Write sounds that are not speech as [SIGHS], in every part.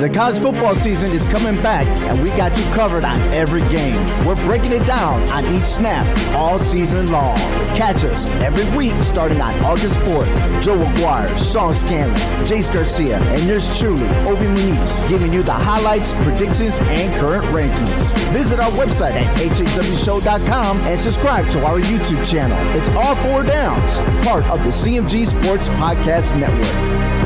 The college football season is coming back, and we got you covered on every game. We're breaking it down on each snap all season long. Catch us every week starting on August 4th. Joe McGuire, Sean Scanlon, Jace Garcia, and yours truly, Obi Muniz, giving you the highlights, predictions, and current rankings. Visit our website at hhwshow.com and subscribe to our YouTube channel. It's all four downs, part of the CMG Sports Podcast Network.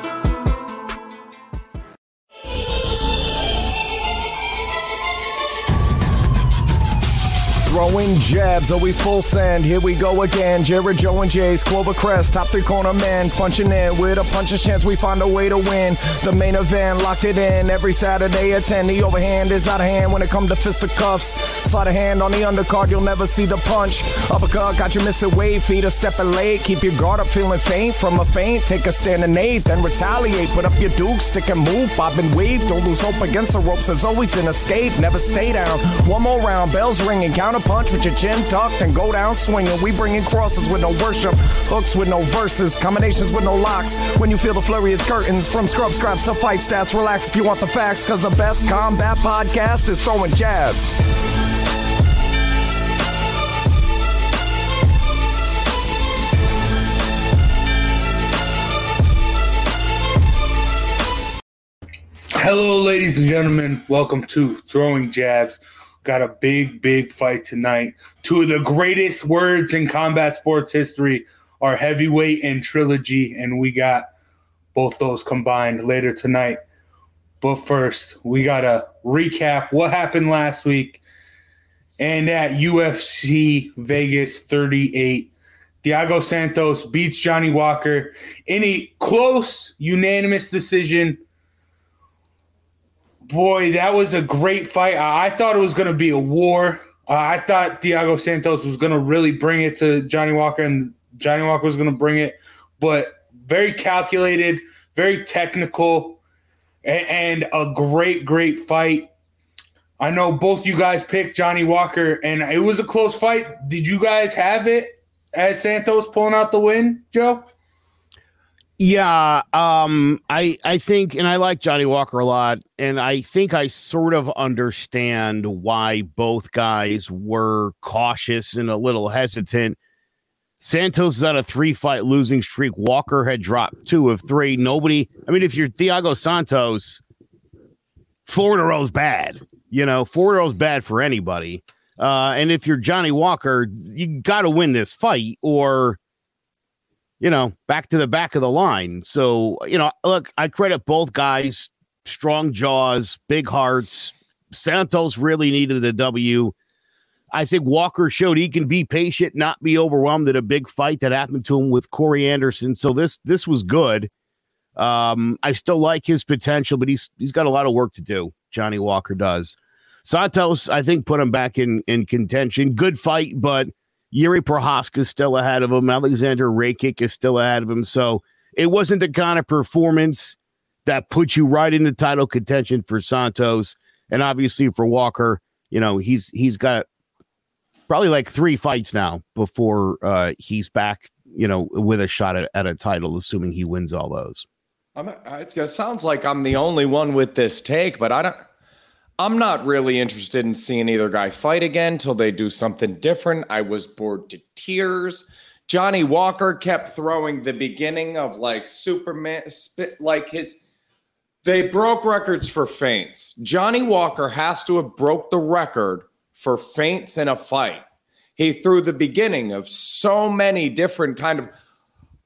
Throwing jabs, always full send. Here we go again. Jared, Joe, and Jace, Clover Crest, top three corner man, punching in with a puncher's chance. We find a way to win. The main event, locked it in every Saturday at 10. The overhand is out of hand when it comes to fisticuffs. Slide a hand on the undercard, you'll never see the punch. Uppercut, got you missing weight, feet are stepping late. Keep your guard up, feeling faint from a feint. Take a stand and eight, then retaliate. Put up your duke, stick and move, bob and weave. Don't lose hope against the ropes. There's always an escape. Never stay down. One more round, bells ringing, counter punch with your chin tucked and go down swinging. We bringing crosses with no worship, hooks with no verses, combinations with no locks. When you feel the flurry of curtains, from scrub scraps to fight stats, relax if you want the facts, cause the best combat podcast is throwing jabs. Hello, ladies and gentlemen. Welcome to Throwing Jabs. Got a big, big fight tonight. Two of the greatest words in combat sports history are heavyweight and trilogy, and we got both those combined later tonight. But first, we got to recap what happened last week and at UFC Vegas 38. Thiago Santos beats Johnny Walker in a close, unanimous decision boy, that was a great fight. I, I thought it was going to be a war. Uh, I thought Thiago Santos was going to really bring it to Johnny Walker, and Johnny Walker was going to bring it, but very calculated, very technical, and, and a great, great fight. I know both you guys picked Johnny Walker, and it was a close fight. Did you guys have it as Santos pulling out the win, Joe? Yeah, um, I I think, and I like Johnny Walker a lot, and I think I sort of understand why both guys were cautious and a little hesitant. Santos is on a three fight losing streak. Walker had dropped two of three. Nobody, I mean, if you're Thiago Santos, four in a row is bad. You know, four in a row is bad for anybody. Uh, and if you're Johnny Walker, you got to win this fight or you know, back to the back of the line. So, you know, look, I credit both guys, strong jaws, big hearts. Santos really needed the W. I think Walker showed he can be patient, not be overwhelmed at a big fight that happened to him with Corey Anderson. So this this was good. Um, I still like his potential, but he's he's got a lot of work to do. Johnny Walker does. Santos, I think, put him back in in contention. Good fight, but Jiri Prochazka is still ahead of him. Alexander Rakic is still ahead of him. So it wasn't the kind of performance that puts you right into title contention for Santos. And obviously for Walker, you know, he's he's got probably like three fights now before uh, he's back, you know, with a shot at, at a title, assuming he wins all those. I'm, it sounds like I'm the only one with this take, but I don't. I'm not really interested in seeing either guy fight again till they do something different. I was bored to tears. Johnny Walker kept throwing the beginning of like Superman, like his. They broke records for feints. Johnny Walker has to have broke the record for feints in a fight. He threw the beginning of so many different kind of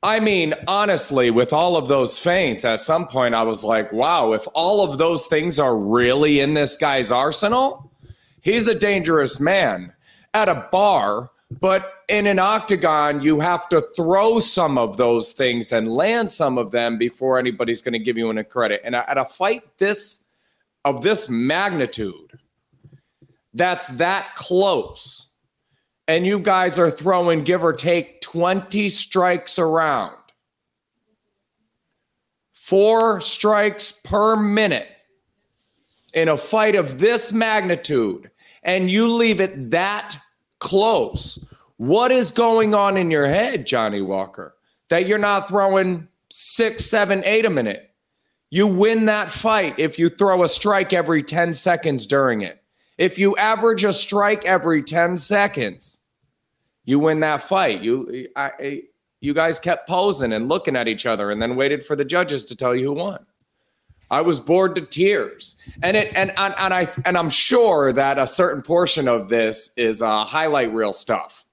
I mean, honestly, with all of those feints, at some point I was like, wow, if all of those things are really in this guy's arsenal, he's a dangerous man. At a bar, But in an octagon, you have to throw some of those things and land some of them before anybody's going to give you any credit. And at a fight this of this magnitude, that's that close, and you guys are throwing give or take 20 strikes around, four strikes per minute in a fight of this magnitude, and you leave it that close. What is going on in your head, Johnny Walker, that you're not throwing six, seven, eight a minute? You win that fight if you throw a strike every 10 seconds during it. If you average a strike every 10 seconds, you win that fight. You, I, you guys kept posing and looking at each other and then waited for the judges to tell you who won. I was bored to tears, and it and and, and I and I'm sure that a certain portion of this is uh, highlight reel stuff,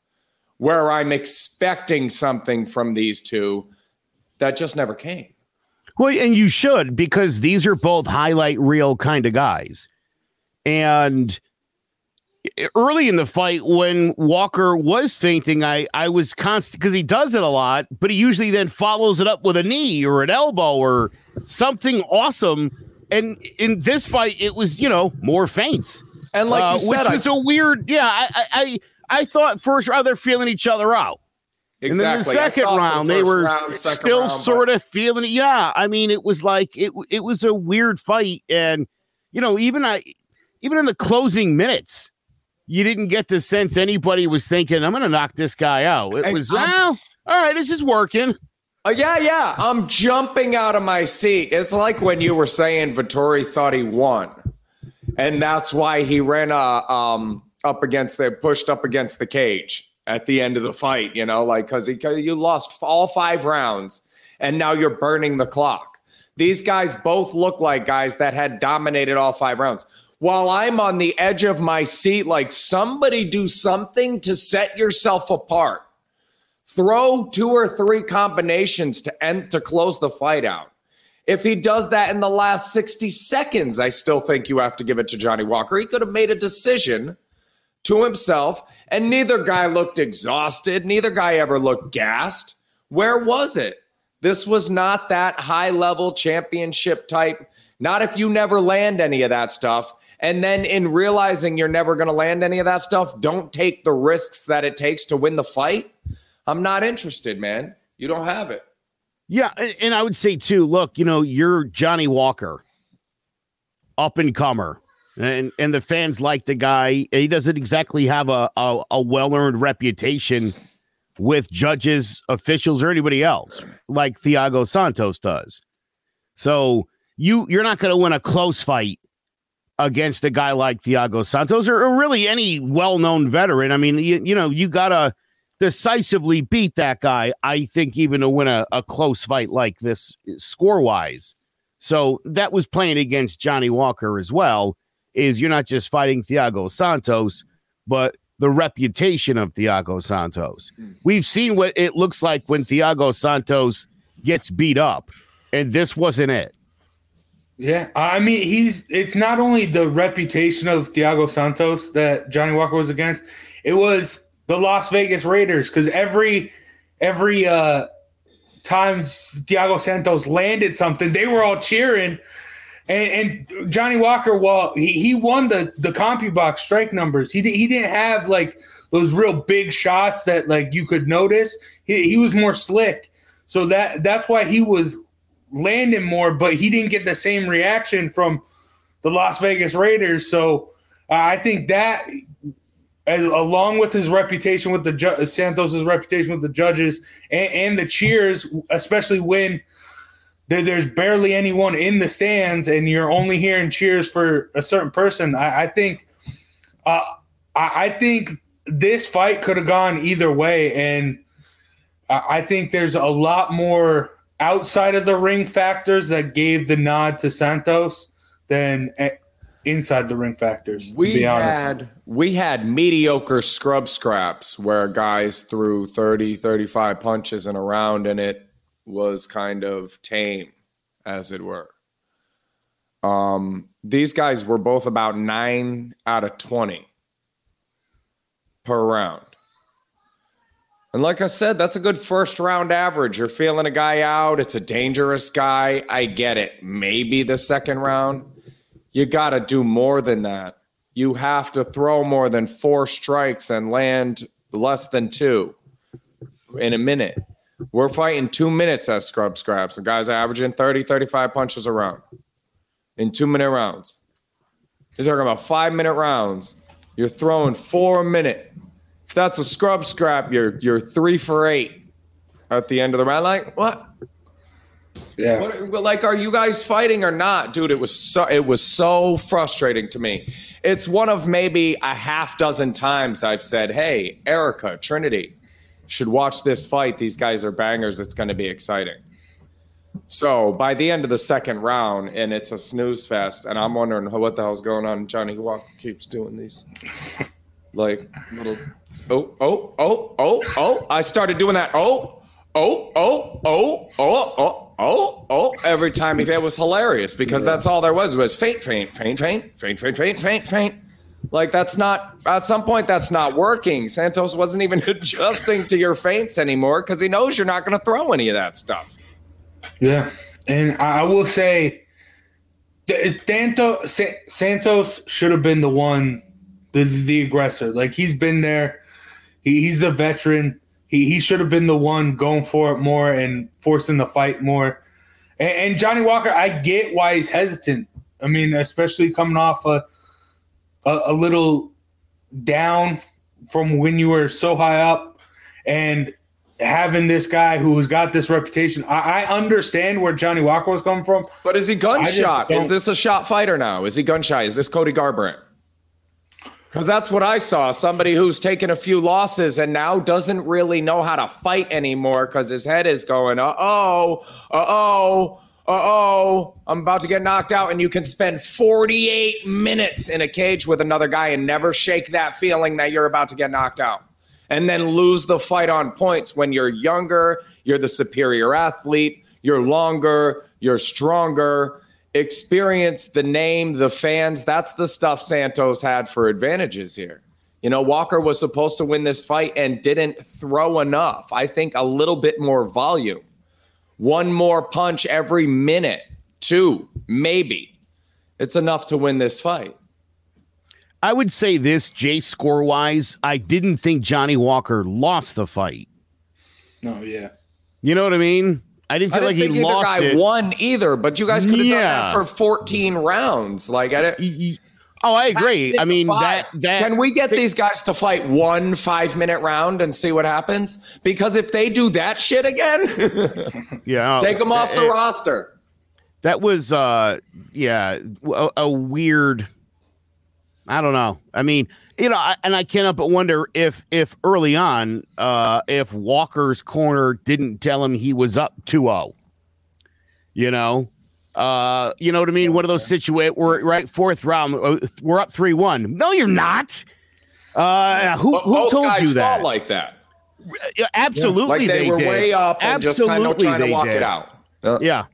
where I'm expecting something from these two that just never came. Well, and you should because these are both highlight reel kind of guys, and early in the fight when Walker was feinting, I I was constant because he does it a lot, but he usually then follows it up with a knee or an elbow or something awesome. And in this fight, it was you know more feints, and like uh, said, which was a weird. Yeah, I I I thought first round they're feeling each other out. Exactly. And then the second round, the they were round, still round, sort but... of feeling it. Yeah, I mean, it was like it. It was a weird fight, and you know, even I, even in the closing minutes, you didn't get the sense anybody was thinking, I'm going to knock this guy out. It was, well, all right, this is working. Uh, yeah, yeah. I'm jumping out of my seat. It's like when you were saying Vettori thought he won. And that's why he ran uh, um, up against the pushed up against the cage at the end of the fight, you know, like because you lost all five rounds and now you're burning the clock. These guys both look like guys that had dominated all five rounds while I'm on the edge of my seat, like somebody do something to set yourself apart. Throw two or three combinations to end to close the fight out. If he does that in the last 60 seconds, I still think you have to give it to Johnny Walker. He could have made a decision to himself, and neither guy looked exhausted. Neither guy ever looked gassed. Where was it? This was not that high level championship type. Not if you never land any of that stuff. And then in realizing you're never going to land any of that stuff, don't take the risks that it takes to win the fight. I'm not interested, man. You don't have it. Yeah. And I would say, too, look, you know, you're Johnny Walker, up and comer. And and the fans like the guy. He doesn't exactly have a, a, a well earned reputation with judges, officials, or anybody else like Thiago Santos does. So you you're not going to win a close fight against a guy like Thiago Santos or, or really any well-known veteran. I mean, you, you know, you got to decisively beat that guy, I think, even to win a, a close fight like this score-wise. So that was playing against Johnny Walker as well, is you're not just fighting Thiago Santos, but the reputation of Thiago Santos. Hmm. We've seen what it looks like when Thiago Santos gets beat up, and this wasn't it. Yeah, I mean, he's it's not only the reputation of Thiago Santos that Johnny Walker was against, it was the Las Vegas Raiders because every every uh time Thiago Santos landed something, they were all cheering. And, and Johnny Walker, well, he, he won the the CompuBox strike numbers. He he didn't have like those real big shots that like you could notice. He, he was more slick, so that that's why he was landing more, but he didn't get the same reaction from the Las Vegas Raiders. So uh, I think that, as, along with his reputation with the ju- Santos's reputation with the judges and, and the cheers, especially when there, there's barely anyone in the stands and you're only hearing cheers for a certain person. I, I think, uh, I think this fight could have gone either way, and I think there's a lot more outside of the ring factors that gave the nod to Santos than inside the ring factors. To we had we had mediocre scrub scraps where guys threw 30, 35 punches in a round, and it was kind of tame, as it were. Um, these guys were both about nine out of twenty per round. And like I said, that's a good first round average. You're feeling a guy out. It's a dangerous guy. I get it. Maybe the second round. You got to do more than that. You have to throw more than four strikes and land less than two in a minute. We're fighting two minutes at scrub scraps. The guy's averaging 30, 35 punches a round in two minute rounds. He's talking about five minute rounds. You're throwing four a minute. If that's a scrub scrap, you're you're three for eight at the end of the round. Like what? Yeah. What, like, are you guys fighting or not, dude? It was so it was so frustrating to me. It's one of maybe a half dozen times I've said, "Hey, Erica, Trinity, should watch this fight. These guys are bangers. It's going to be exciting." So by the end of the second round, and it's a snooze fest, and I'm wondering what the hell's going on. Johnny Walker keeps doing these, [LAUGHS] like little, oh, oh, oh, oh, oh. I started doing that. Oh, oh, oh, oh, oh, oh, oh, oh. Every time he it was hilarious because that's all there was was feint, feint, feint, feint, feint, feint, feint, feint, feint. Like that's not at some point that's not working. Santos wasn't even [LAUGHS] adjusting to your feints anymore because he knows you're not going to throw any of that stuff. Yeah, and I will say, Santos should have been the one, the the aggressor. Like he's been there, he, he's the veteran. He he should have been the one going for it more and forcing the fight more. And, and Johnny Walker, I get why he's hesitant. I mean, especially coming off a, a a little down from when you were so high up, and having this guy who's got this reputation. I, I, understand where Johnny Walker was coming from. But is he gunshot? Is this a shot fighter now? Is he gunshot? Is this Cody Garbrandt? Because that's what I saw. Somebody who's taken a few losses and now doesn't really know how to fight anymore because his head is going, uh oh, uh oh, uh oh, I'm about to get knocked out. And you can spend 48 minutes in a cage with another guy and never shake that feeling that you're about to get knocked out and then lose the fight on points when you're younger, you're the superior athlete, you're longer, you're stronger. Experience the name, the fans. That's the stuff Santos had for advantages here. You know, Walker was supposed to win this fight and didn't throw enough. I think a little bit more volume. One more punch every minute, two, maybe. It's enough to win this fight. I would say this, Jay score wise, I didn't think Johnny Walker lost the fight. Oh yeah. You know what I mean? I didn't feel I didn't like he lost guy it. won either, but you guys could have yeah. done that for 14 rounds. Like I didn't Oh, I agree. I mean that, that Can we get these guys to fight one 5-minute round and see what happens? Because if they do that shit again, [LAUGHS] yeah. Take them off the it, roster. That was uh yeah, a, a weird I don't know. I mean, you know, I, and I can't help but wonder if if early on, uh, if Walker's corner didn't tell him he was up 2-0. You know, uh, you know what I mean? One of those situations where right fourth round, uh, we're up three one. No, you're not. Uh, who who told you that? Like that? Absolutely, like they, they were did. way up and Absolutely, just kind of trying to walk did. it out. Uh, yeah,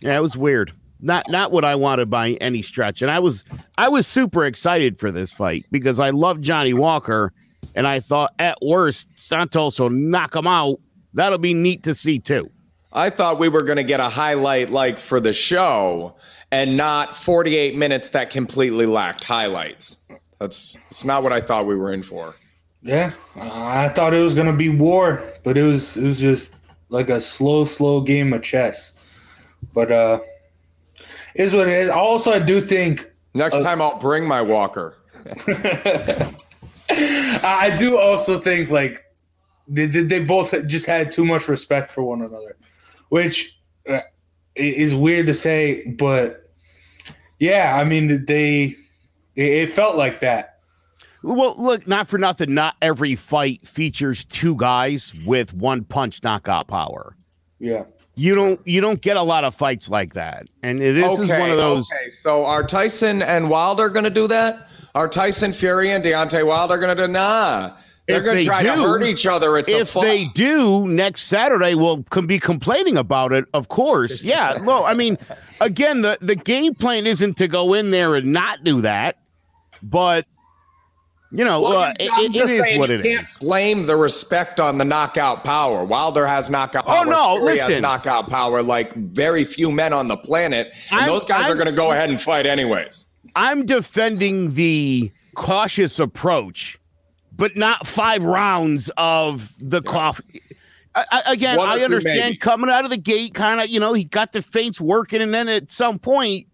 yeah, it was weird not not what I wanted by any stretch. And I was I was super excited for this fight because I love Johnny Walker, and I thought at worst Santos will knock him out. That'll be neat to see too. I thought we were going to get a highlight like for the show, and not 48 minutes that completely lacked highlights. That's it's not what I thought we were in for. Yeah, I thought it was going to be war, but it was it was just like a slow, slow game of chess. But uh is what it is. Also, I do think next uh, time I'll bring my walker. [LAUGHS] I do also think like they, they both just had too much respect for one another, which uh, is weird to say, but yeah, I mean they it felt like that. Well, look, not for nothing, not every fight features two guys with one punch knockout power. Yeah you don't you don't get a lot of fights like that. And this okay, is one of those. Okay, so are Tyson and Wilder going to do that? Are Tyson Fury and Deontay Wilder going to do? Nah. They're going to try do, to hurt each other. It's if they do next Saturday, we'll be complaining about it. Of course, [LAUGHS] yeah. Well, I mean, again, the the game plan isn't to go in there and not do that, but you know, Well, uh, it, I'm it just is saying, what you it can't is. blame the respect on the knockout power. Wilder has knockout Oh, no, Fury has listen. knockout power like very few men on the planet. And I'm- those guys are I'm- going to go ahead and fight anyways. I'm defending the cautious approach, but not five rounds of the coffee. I, I- again, I understand maybe. coming out of the gate, kind of, you know, he got the feints working, and then at some point,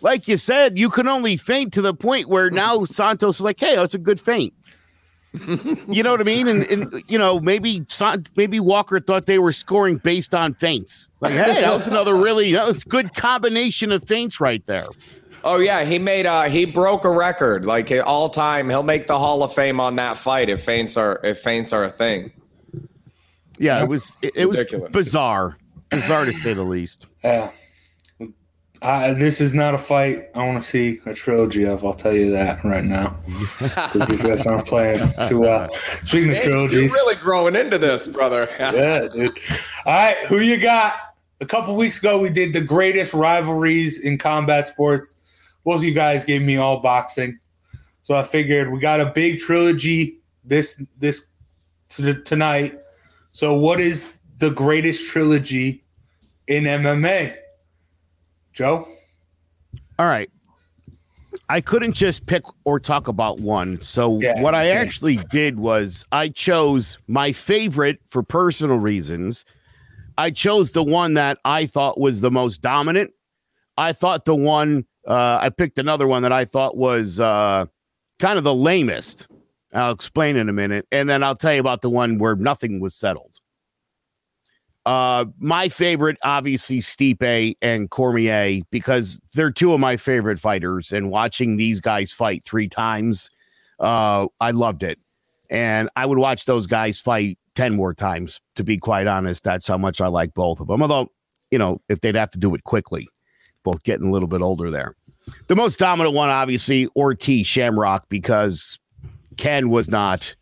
like you said, you can only feint to the point where now [LAUGHS] Santos is like, "Hey, that's a good feint. you know what I mean? And, and you know, maybe maybe Walker thought they were scoring based on feints. Like, hey, that was another really that was good combination of feints right there. Oh yeah, he made uh he broke a record like all time. He'll make the Hall of Fame on that fight if feints are if feints are a thing. Yeah, it was it, it was bizarre, bizarre to say the least. Yeah. Uh, this is not a fight I want to see a trilogy of. I'll tell you that right now. Because these guys aren't playing too well. Speaking of Hey, you're trilogies, really growing into this, brother. [LAUGHS] yeah, dude. All right, who you got? A couple weeks ago, we did the greatest rivalries in combat sports. Both of you guys gave me all boxing, so I figured we got a big trilogy this this t- tonight. So, what is the greatest trilogy in MMA? Joe. All right. I couldn't just pick or talk about one. So Yeah, what I yeah. actually did was I chose my favorite for personal reasons. I chose the one that I thought was the most dominant. I thought the one uh, I picked another one that I thought was uh, kind of the lamest. I'll explain in a minute, and then I'll tell you about the one where nothing was settled. Uh, my favorite, obviously, Stipe and Cormier, because they're two of my favorite fighters. And watching these guys fight three times, uh, I loved it. And I would watch those guys fight 10 more times, to be quite honest. That's how much I like both of them. Although, you know, if they'd have to do it quickly, both getting a little bit older there. The most dominant one, obviously, Ortiz Shamrock, because Ken was not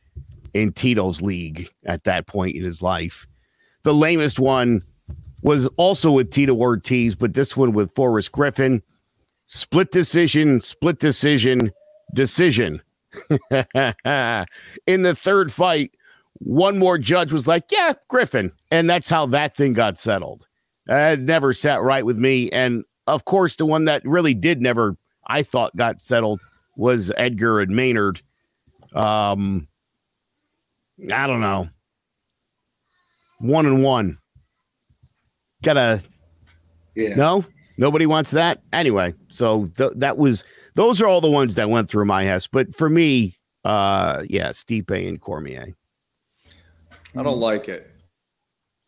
in Tito's league at that point in his life. The lamest one was also with Tito Ortiz, but this one with Forrest Griffin. Split decision, split decision, decision. [LAUGHS] in the third fight, one more judge was like, Yeah, Griffin. And that's how that thing got settled. It never sat right with me. And of course, the one that really did never, I thought, got settled was Edgar and Maynard. Um, I don't know. One and one. Gotta Yeah. no, nobody wants that anyway. So th- that was those are all the ones that went through my house. But for me, uh, yeah, Stipe and Cormier. I don't like it.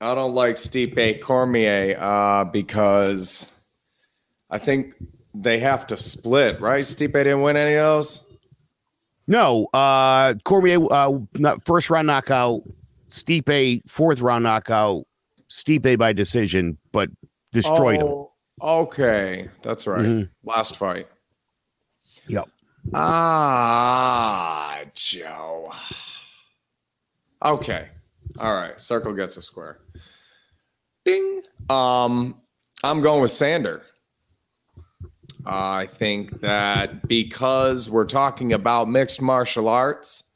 I don't like Stipe Cormier uh, because I think they have to split, right? Stipe didn't win any of those. No, uh, Cormier, uh, not first round knockout. Stipe fourth round knockout. Stipe by decision, but destroyed him. Oh, Okay, that's right. Mhm. Last fight. Yep. Ah, Joe. Okay. All right. Circle gets a square. Ding. Um, I'm going with Sander. I think that because we're talking about mixed martial arts,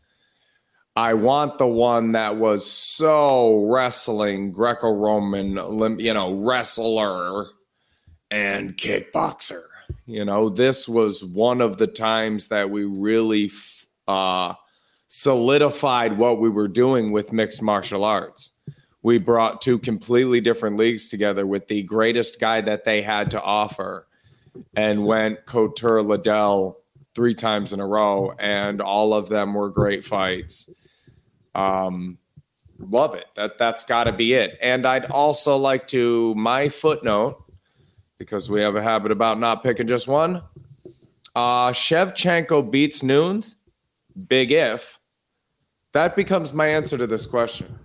I want the one that was so wrestling, Greco-Roman, you know, wrestler and kickboxer. You know, this was one of the times that we really uh, solidified what we were doing with mixed martial arts. We brought two completely different leagues together with the greatest guy that they had to offer and went Couture Liddell three times in a row, and all of them were great fights. Um, love it. That that's got to be it. And I'd also like to my footnote because we have a habit about not picking just one. Uh, Shevchenko beats Nunes. Big if. That becomes my answer to this question.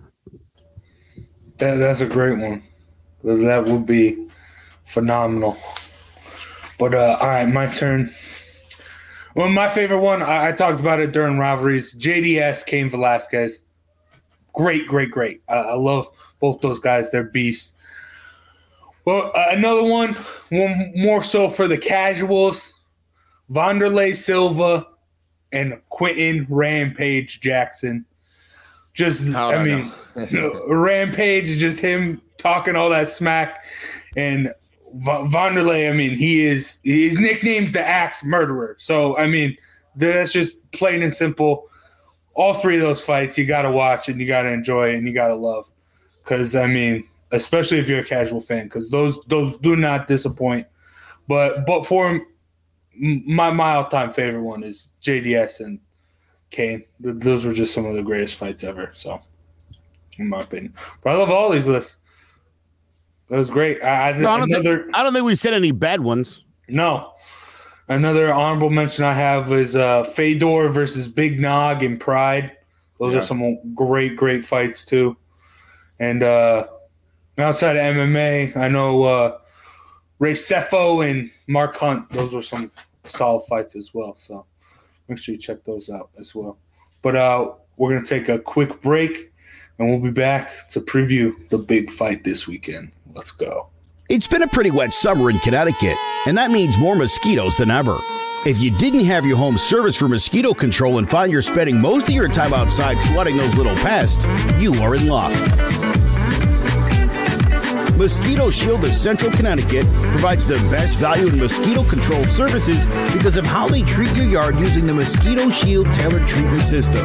That, that's a great one. That would be phenomenal. But uh, all right, my turn. Well, my favorite one, I, I talked about it during rivalries. JDS, Cain Velasquez. Great, great, great. I, I love both those guys. They're beasts. Well, uh, another one, one more so for the casuals. Vanderlei Silva and Quinton Rampage Jackson. Just, I I mean, [LAUGHS] Rampage is just him talking all that smack. And Va- Vanderlei, I mean, he is, his nickname's the Axe Murderer. So, I mean, that's just plain and simple. All three of those fights you got to watch and you got to enjoy and you got to love. Because, I mean, especially if you're a casual fan, because those those do not disappoint. But but for my my all time favorite one is JDS and Cain. Those were just some of the greatest fights ever. So, in my opinion, but I love all these lists. That was great. I, I, No, I don't, another think, I don't think we said any bad ones. no. Another honorable mention I have is uh, Fedor versus Big Nog in Pride. Those Yeah. are some great, great fights too. And uh, outside of MMA, I know uh, Ray Sefo and Mark Hunt. Those were some solid fights as well. So make sure you check those out as well. But uh, we're gonna take a quick break, and we'll be back to preview the big fight this weekend. Let's go. It's been a pretty wet summer in Connecticut, and that means more mosquitoes than ever. If you didn't have your home service for mosquito control and find you're spending most of your time outside swatting those little pests, you are in luck. Mosquito Shield of Central Connecticut provides the best value in mosquito control services because of how they treat your yard using the Mosquito Shield tailored treatment system.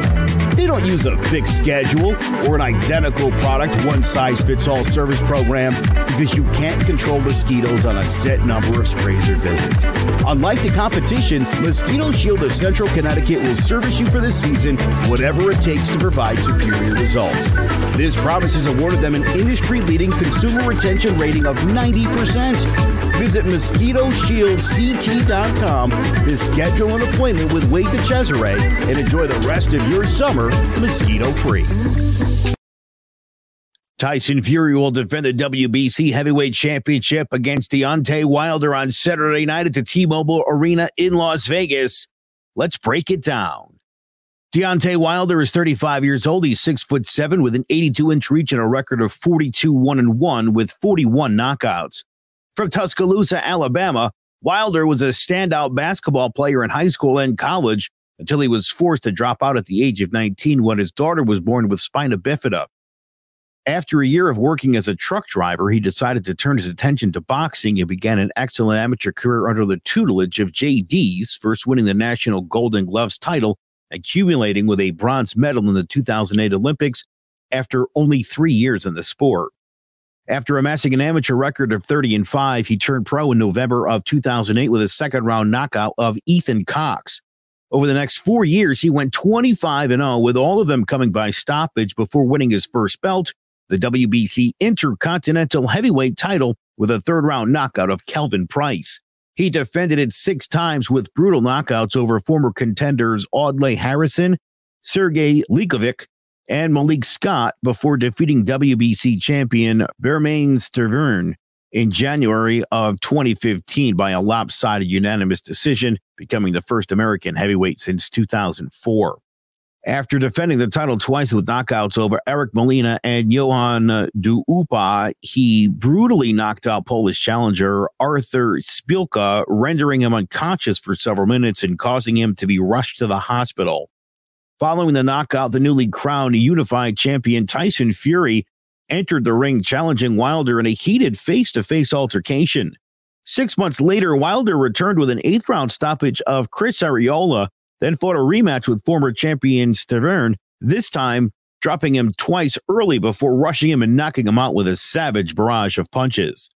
They don't use a fixed schedule or an identical product, one size fits all service program because you can't control mosquitoes on a set number of sprays or visits. Unlike the competition, Mosquito Shield of Central Connecticut will service you for the season, whatever it takes to provide superior results. This promise has awarded them an industry leading consumer retention rating of 90%. Visit MosquitoShieldCT.com to schedule an appointment with Wade the Cesare and enjoy the rest of your summer mosquito free. Tyson Fury will defend the WBC Heavyweight Championship against Deontay Wilder on Saturday night at the T-Mobile Arena in Las Vegas. Let's break it down. Deontay Wilder is 35 years old. He's six foot seven with an 82 inch reach and a record of 42 1 and 1 with 41 knockouts. From Tuscaloosa, Alabama, Wilder was a standout basketball player in high school and college until he was forced to drop out at the age of 19 when his daughter was born with spina bifida. After a year of working as a truck driver, he decided to turn his attention to boxing and began an excellent amateur career under the tutelage of Jay Deas, first winning the National Golden Gloves title, accumulating with a bronze medal in the 2008 Olympics after only three years in the sport. After amassing an amateur record of 30 and 5, he turned pro in November of 2008 with a second round knockout of Ethan Cox. Over the next four years, he went 25 and 0, with all of them coming by stoppage before winning his first belt, the WBC Intercontinental Heavyweight title, with a third round knockout of Kelvin Price. He defended it six times with brutal knockouts over former contenders Audley Harrison, Sergey Liakhovich, and Malik Scott before defeating WBC champion Bermane Stiverne in January of 2015 by a lopsided unanimous decision, becoming the first American heavyweight since 2004. After defending the title twice with knockouts over Eric Molina and Johann Duhaupas, he brutally knocked out Polish challenger Artur Szpilka, rendering him unconscious for several minutes and causing him to be rushed to the hospital. Following the knockout, the newly crowned unified champion Tyson Fury entered the ring challenging Wilder in a heated face to face altercation. Six months later, Wilder returned with an eighth round stoppage of Chris Arreola, then fought a rematch with former champion Stiverne, this time dropping him twice early before rushing him and knocking him out with a savage barrage of punches.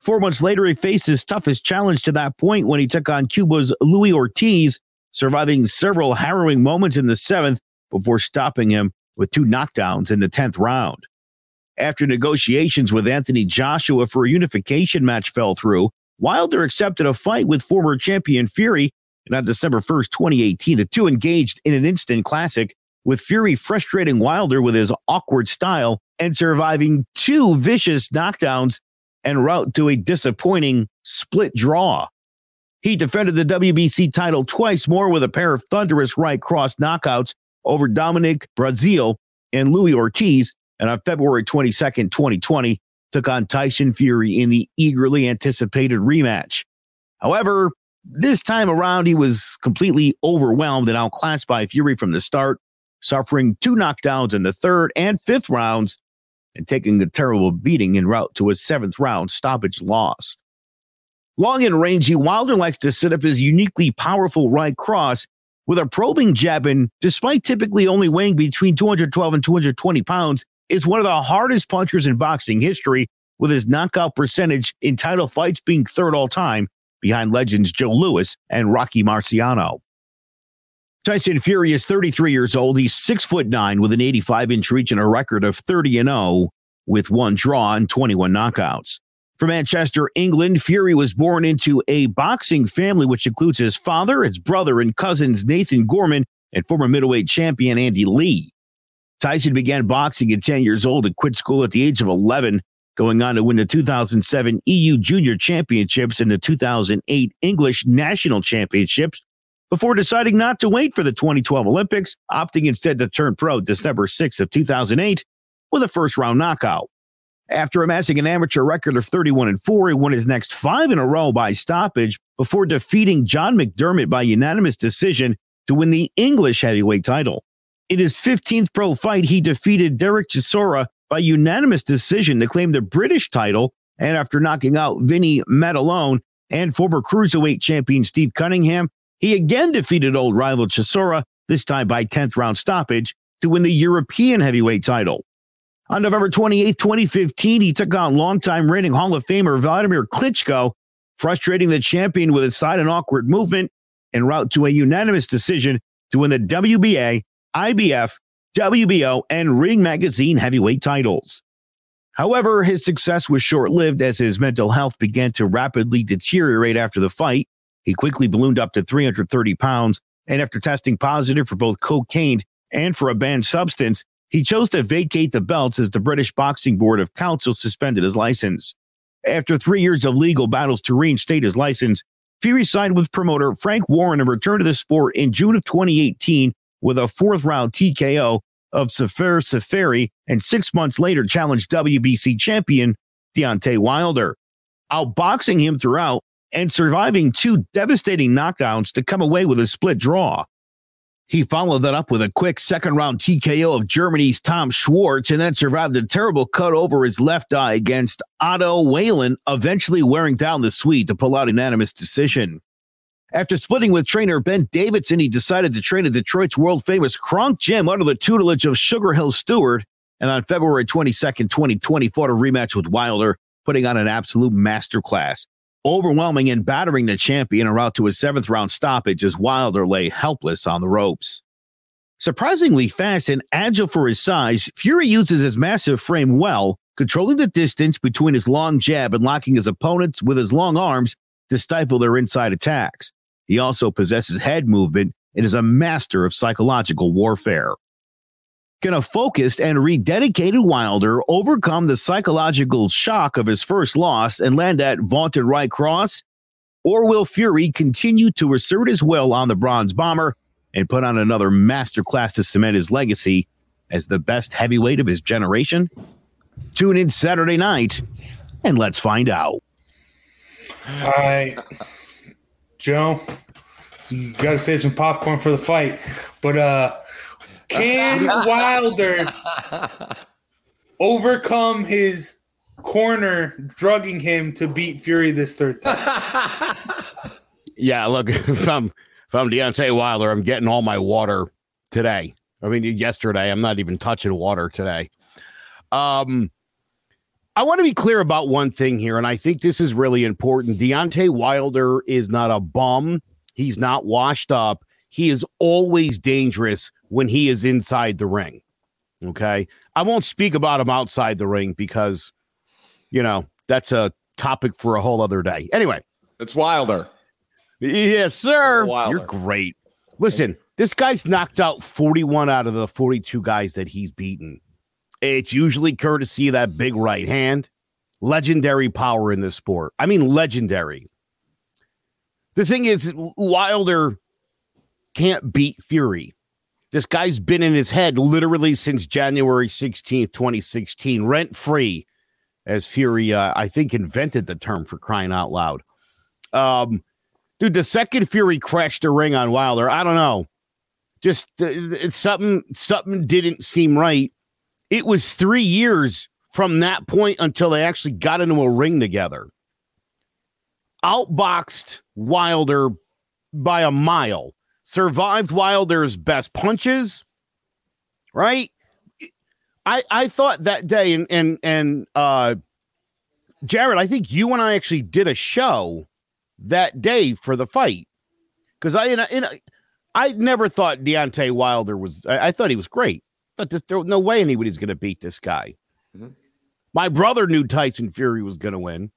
Four months later, he faced his toughest challenge to that point when he took on Cuba's Luis Ortiz, surviving several harrowing moments in the seventh before stopping him with two knockdowns in the 10th round. After negotiations with Anthony Joshua for a unification match fell through, Wilder accepted a fight with former champion Fury, and on December 1st, 2018, the two engaged in an instant classic, with Fury frustrating Wilder with his awkward style and surviving two vicious knockdowns en route to a disappointing split draw. He defended the WBC title twice more with a pair of thunderous right cross knockouts over Dominic Breazeale and Luis Ortiz, and on February 22nd, 2020, took on Tyson Fury in the eagerly anticipated rematch. However, this time around, he was completely overwhelmed and outclassed by Fury from the start, suffering two knockdowns in the third and fifth rounds and taking a terrible beating en route to a seventh round stoppage loss. Long and rangy, Wilder likes to set up his uniquely powerful right cross with a probing jab, and despite typically only weighing between 212 and 220 pounds, is one of the hardest punchers in boxing history, with his knockout percentage in title fights being third all time behind legends Joe Louis and Rocky Marciano. Tyson Fury is 33 years old. He's six foot nine with an 85 inch reach and a record of 30 and 0 with one draw and 21 knockouts. From Manchester, England, Fury was born into a boxing family, which includes his father, his brother, and cousins Nathan Gorman and former middleweight champion Andy Lee. Tyson began boxing at 10 years old and quit school at the age of 11, going on to win the 2007 EU Junior Championships and the 2008 English National Championships before deciding not to wait for the 2012 Olympics, opting instead to turn pro December 6 of 2008 with a first round knockout. After amassing an amateur record of 31 and 4, he won his next five in a row by stoppage before defeating John McDermott by unanimous decision to win the English heavyweight title. In his 15th pro fight, he defeated Derek Chisora by unanimous decision to claim the British title. And after knocking out Vinny Maddalone and former cruiserweight champion Steve Cunningham, he again defeated old rival Chisora, this time by 10th round stoppage, to win the European heavyweight title. On November 28, 2015, he took on longtime reigning Hall of Famer Vladimir Klitschko, frustrating the champion with a side and awkward movement en route to a unanimous decision to win the WBA, IBF, WBO, and Ring Magazine heavyweight titles. However, his success was short lived as his mental health began to rapidly deteriorate after the fight. He quickly ballooned up to 330 pounds, and after testing positive for both cocaine and for a banned substance, he chose to vacate the belts as the British Boxing Board of Council suspended his license. After three years of legal battles to reinstate his license, Fury signed with promoter Frank Warren and returned to the sport in June of 2018 with a fourth round TKO of Sefer Seferi, and six months later challenged WBC champion Deontay Wilder, outboxing him throughout and surviving two devastating knockdowns to come away with a split draw. He followed that up with a quick second round TKO of Germany's Tom Schwartz and then survived a terrible cut over his left eye against Otto Wallin, eventually wearing down the Swede to pull out an unanimous decision. After splitting with trainer Ben Davison, he decided to train at Detroit's world famous Kronk Gym under the tutelage of SugarHill Steward. And on February 22nd, 2020, fought a rematch with Wilder, putting on an absolute masterclass overwhelming and battering the champion route to his seventh round stoppage as Wilder lay helpless on the ropes. Surprisingly fast and agile for his size, Fury uses his massive frame well, controlling the distance between his long jab and locking his opponents with his long arms to stifle their inside attacks. He also possesses head movement and is a master of psychological warfare. Can a focused and rededicated Wilder overcome the psychological shock of his first loss and land that vaunted right cross? Or will Fury continue to assert his will on the Bronze Bomber and put on another masterclass to cement his legacy as the best heavyweight of his generation? Tune in Saturday night and let's find out. All right, Joe, so you got to save some popcorn for the fight. But uh, can [LAUGHS] Wilder overcome his corner drugging him to beat Fury this third time? [LAUGHS] Yeah, look, [LAUGHS] if I'm if I'm Deontay Wilder, I'm getting all my water today. I mean, yesterday. I'm not even touching water today. Um, I want to be clear about one thing here, and I think this is really important. Deontay Wilder is not a bum. He's not washed up. He is always dangerous when he is inside the ring. Okay. I won't speak about him outside the ring because, you know, that's a topic for a whole other day. Anyway, It's Wilder. yes, sir. Wilder. You're great. Listen, this guy's knocked out 41 out of the 42 guys that he's beaten. It's usually courtesy of that big right hand. Legendary power in this sport. I mean, legendary. The thing is, Wilder can't beat Fury. This guy's been in his head literally since January 16th, 2016, rent free, as Fury, uh, I think, invented the term for crying out loud. Um, dude, the second Fury crashed the ring on Wilder, I don't know. Just uh, it's something something didn't seem right. It was three years from that point until they actually got into a ring together. Outboxed Wilder by a mile. Survived Wilder's best punches. Right? I I thought that day and and and uh Jared, I think you and I actually did a show that day for the fight because I in a, in a, I never thought Deontay Wilder was. I, I thought he was great. But there was no way anybody's going to beat this guy. Mm-hmm. My brother knew Tyson Fury was going to win.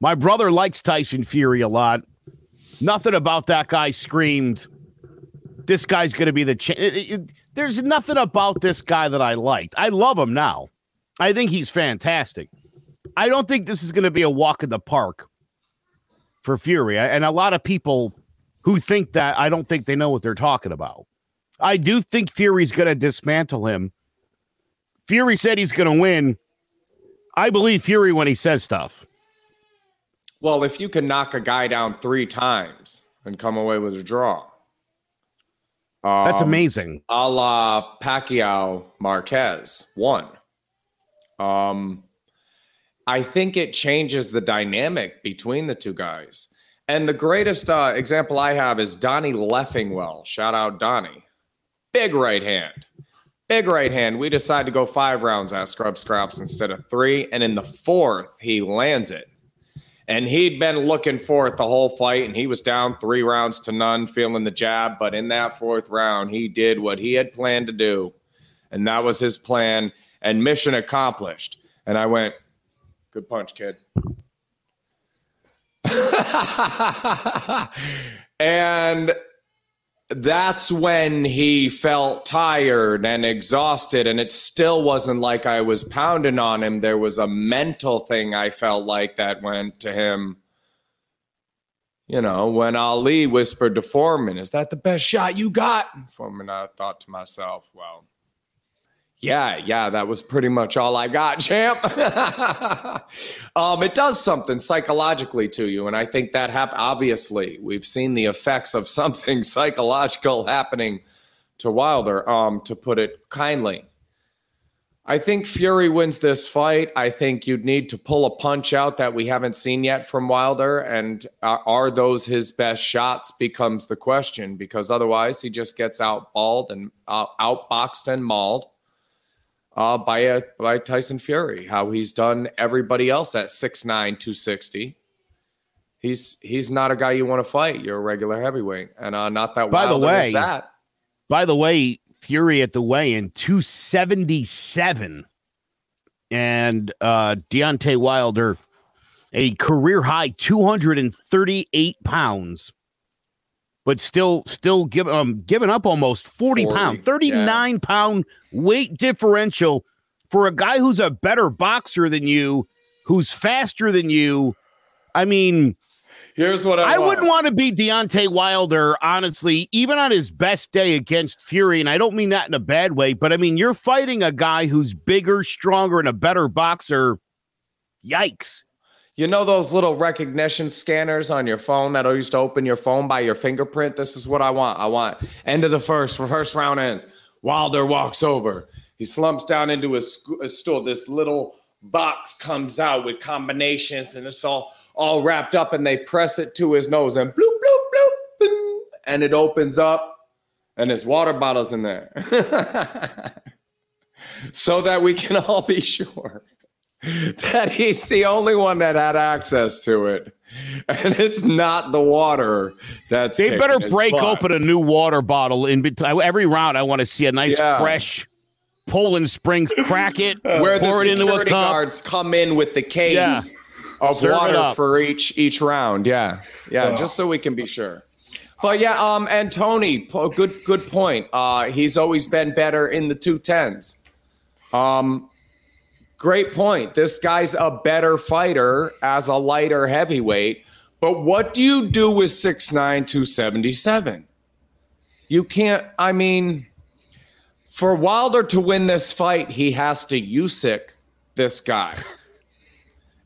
My brother likes Tyson Fury a lot. Nothing about that guy screamed, "This guy's going to be the." Cha-. there's nothing about this guy that I liked. I love him now. I think he's fantastic. I don't think this is going to be a walk in the park for Fury. And a lot of people who think that, I don't think they know what they're talking about. I do think Fury's going to dismantle him. Fury said he's going to win. I believe Fury when he says stuff. Well, if you can knock a guy down three times and come away with a draw, um, that's amazing. A la Pacquiao Marquez one. Um, I think it changes the dynamic between the two guys. And the greatest uh, example I have is Donnie Leffingwell. Shout out Donnie. Big right hand. Big right hand. We decide to go five rounds at Scrub Scraps instead of three. And in the fourth, he lands it. And he'd been looking for it the whole fight, and he was down three rounds to none, feeling the jab. But in that fourth round, he did what he had planned to do. And that was his plan, and mission accomplished. And I went, Good punch, kid. [LAUGHS] and that's when he felt tired and exhausted and it still wasn't like i was pounding on him. There was a mental thing i felt like that went to him. You know when ali whispered to foreman is that the best shot you got? Foreman i thought to myself well yeah, yeah, that was pretty much all I got, [LAUGHS] champ. um, it does something psychologically to you, and I think that hap- obviously we've seen the effects of [LAUGHS] something psychological happening to Wilder. Um, to put it kindly, I think Fury wins this fight. I think you'd need to pull a punch out that we haven't seen yet from Wilder, and uh, are those his best shots? Becomes the question because otherwise he just gets outballed and uh, outboxed and mauled uh, by a, by Tyson Fury. How he's done everybody else at 6'9", 260. He's he's not a guy you want to fight. You're a regular heavyweight, and uh, not that. By the way, that. By the way, Fury at the weigh-in 277, and uh, Deontay Wilder a career high 238 pounds but still still give, um, giving up almost 40, 40 pound 39 yeah. pound weight differential for a guy who's a better boxer than you who's faster than you. I mean here's what i, I wouldn't want. to beat Deontay Wilder honestly even on his best day against Fury and I don't mean that in a bad way but I mean you're fighting a guy who's bigger stronger and a better boxer. Yikes you know those little recognition scanners on your phone that used to open your phone by your fingerprint? This is what I want. I want end of the first, first round ends. Wilder walks over. He slumps down into his, his stool. This little box comes out with combinations and it's all all wrapped up and they press it to his nose and bloop bloop bloop boom, and it opens up and his water bottles in there [LAUGHS] so that we can all be sure [LAUGHS] that he's the only one that had access to it. And it's not the water that's. They better break butt. open a new water bottle in between every round. I want to see a nice yeah. fresh Poland Spring, [LAUGHS] crack it, where the security guards come in with the case yeah. of Serve water for each each round. Yeah, yeah, oh. just so we can be sure. But yeah, um, and Tony, good good point. Uh, he's always been better in the two tens. Um, Great point. This guy's a better fighter as a lighter heavyweight. But what do you do with 6'9, 277? You can't, I mean, for Wilder to win this fight, he has to Usyk this guy.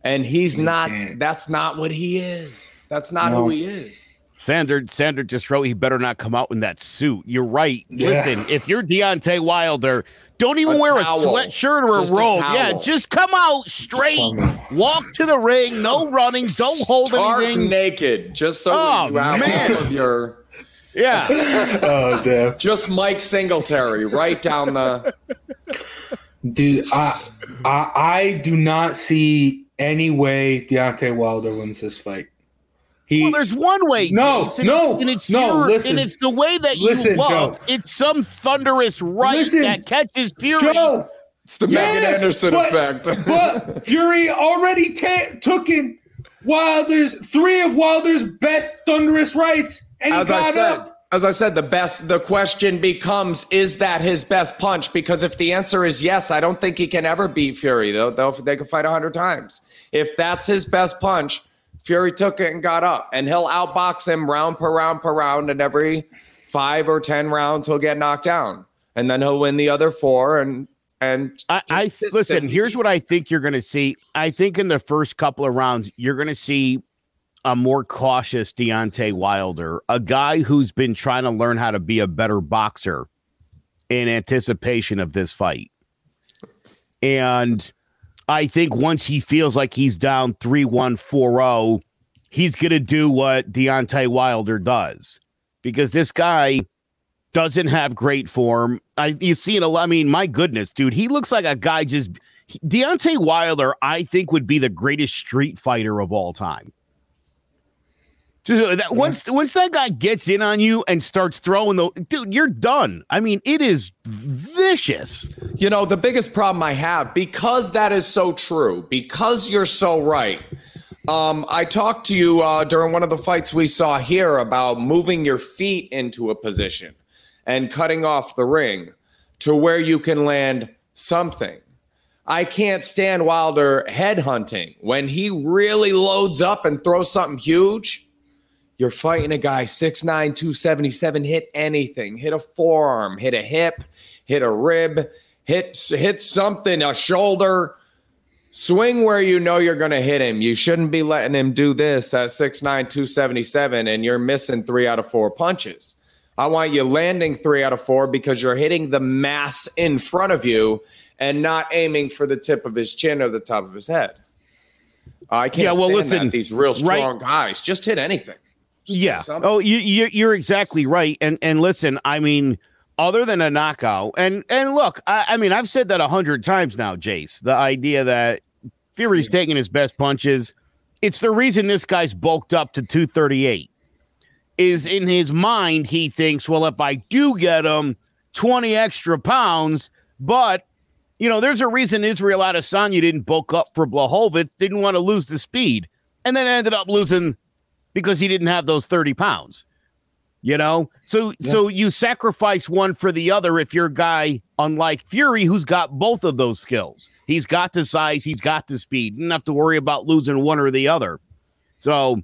And he's You not, can't. that's not what he is. That's not No. who he is. Sander, Sander just wrote he better not come out in that suit. You're right. Yeah. Listen, if you're Deontay Wilder, don't even A wear towel. a sweatshirt or Just a a robe. yeah, just come out straight. Walk to the ring, no [LAUGHS] running, don't hold Stark anything. naked, just so Oh, you have man. all of your, Yeah. [LAUGHS] Oh damn. just Mike Singletary right down the. Dude, I, I I do not see any way Deontay Wilder wins this fight. He Well, there's one way. No, Jason, no, and it's no, your- listen. and it's the way that Listen, you love. Joe. It's some thunderous right Listen, that catches Fury. Joe, It's the Yeah, Megan Anderson but- effect. [LAUGHS] but Fury already ta- took in Wilder's three of Wilder's best thunderous rights, and he as got I said, up. as I said, the best. The question becomes: Is that his best punch? Because if the answer is yes, I don't think he can ever beat Fury. They'll, they'll they can fight a hundred times. If that's his best punch, Fury took it and got up, and he'll outbox him round per round per round, and every five or ten rounds he'll get knocked down, and then he'll win the other four. And and I, I listen. Here's what I think you're going to see. I think in the first couple of rounds, you're going to see a more cautious Deontay Wilder, a guy who's been trying to learn how to be a better boxer in anticipation of this fight. And I think once he feels like he's down 3 1 4 0, he's going to do what Deontay Wilder does because this guy doesn't have great form. I you seen a lot. I mean, my goodness, dude, he looks like a guy just Deontay Wilder. I think would be the greatest street fighter of all time. Just uh, that once once that guy gets in on you and starts throwing the dude, you're done. I mean, it is vicious. You know, the biggest problem I have, because that is so true, because you're so right. Um, I talked to you uh, during one of the fights we saw here about moving your feet into a position and cutting off the ring to where you can land something. I can't stand Wilder headhunting. When he really loads up and throws something huge, you're fighting a guy 6'9, 277, hit anything, hit a forearm, hit a hip, hit a rib, hit hit something, a shoulder. Swing where you know you're going to hit him. You shouldn't be letting him do this at 6'9, 277, and you're missing three out of four punches. I want you landing three out of four because you're hitting the mass in front of you and not aiming for the tip of his chin or the top of his head. I can't Yeah, well, stand listen, that. These real right- strong guys just hit anything. Yeah. Oh, you, you you're exactly right. And and listen, I mean, other than a knockout, and and look, I, I mean, I've said that a hundred times now, Jace. The idea that Fury's taking his best punches, it's the reason this guy's bulked up to 238. Is in his mind, he thinks, well, if I do get him 20 extra pounds, but you know, there's a reason Israel Adesanya didn't bulk up for Blachowicz, didn't want to lose the speed, and then ended up losing because he didn't have those 30 pounds. You know? So so you sacrifice one for the other if you're a guy unlike Fury who's got both of those skills. He's got the size, he's got the speed. Don't have to worry about losing one or the other. So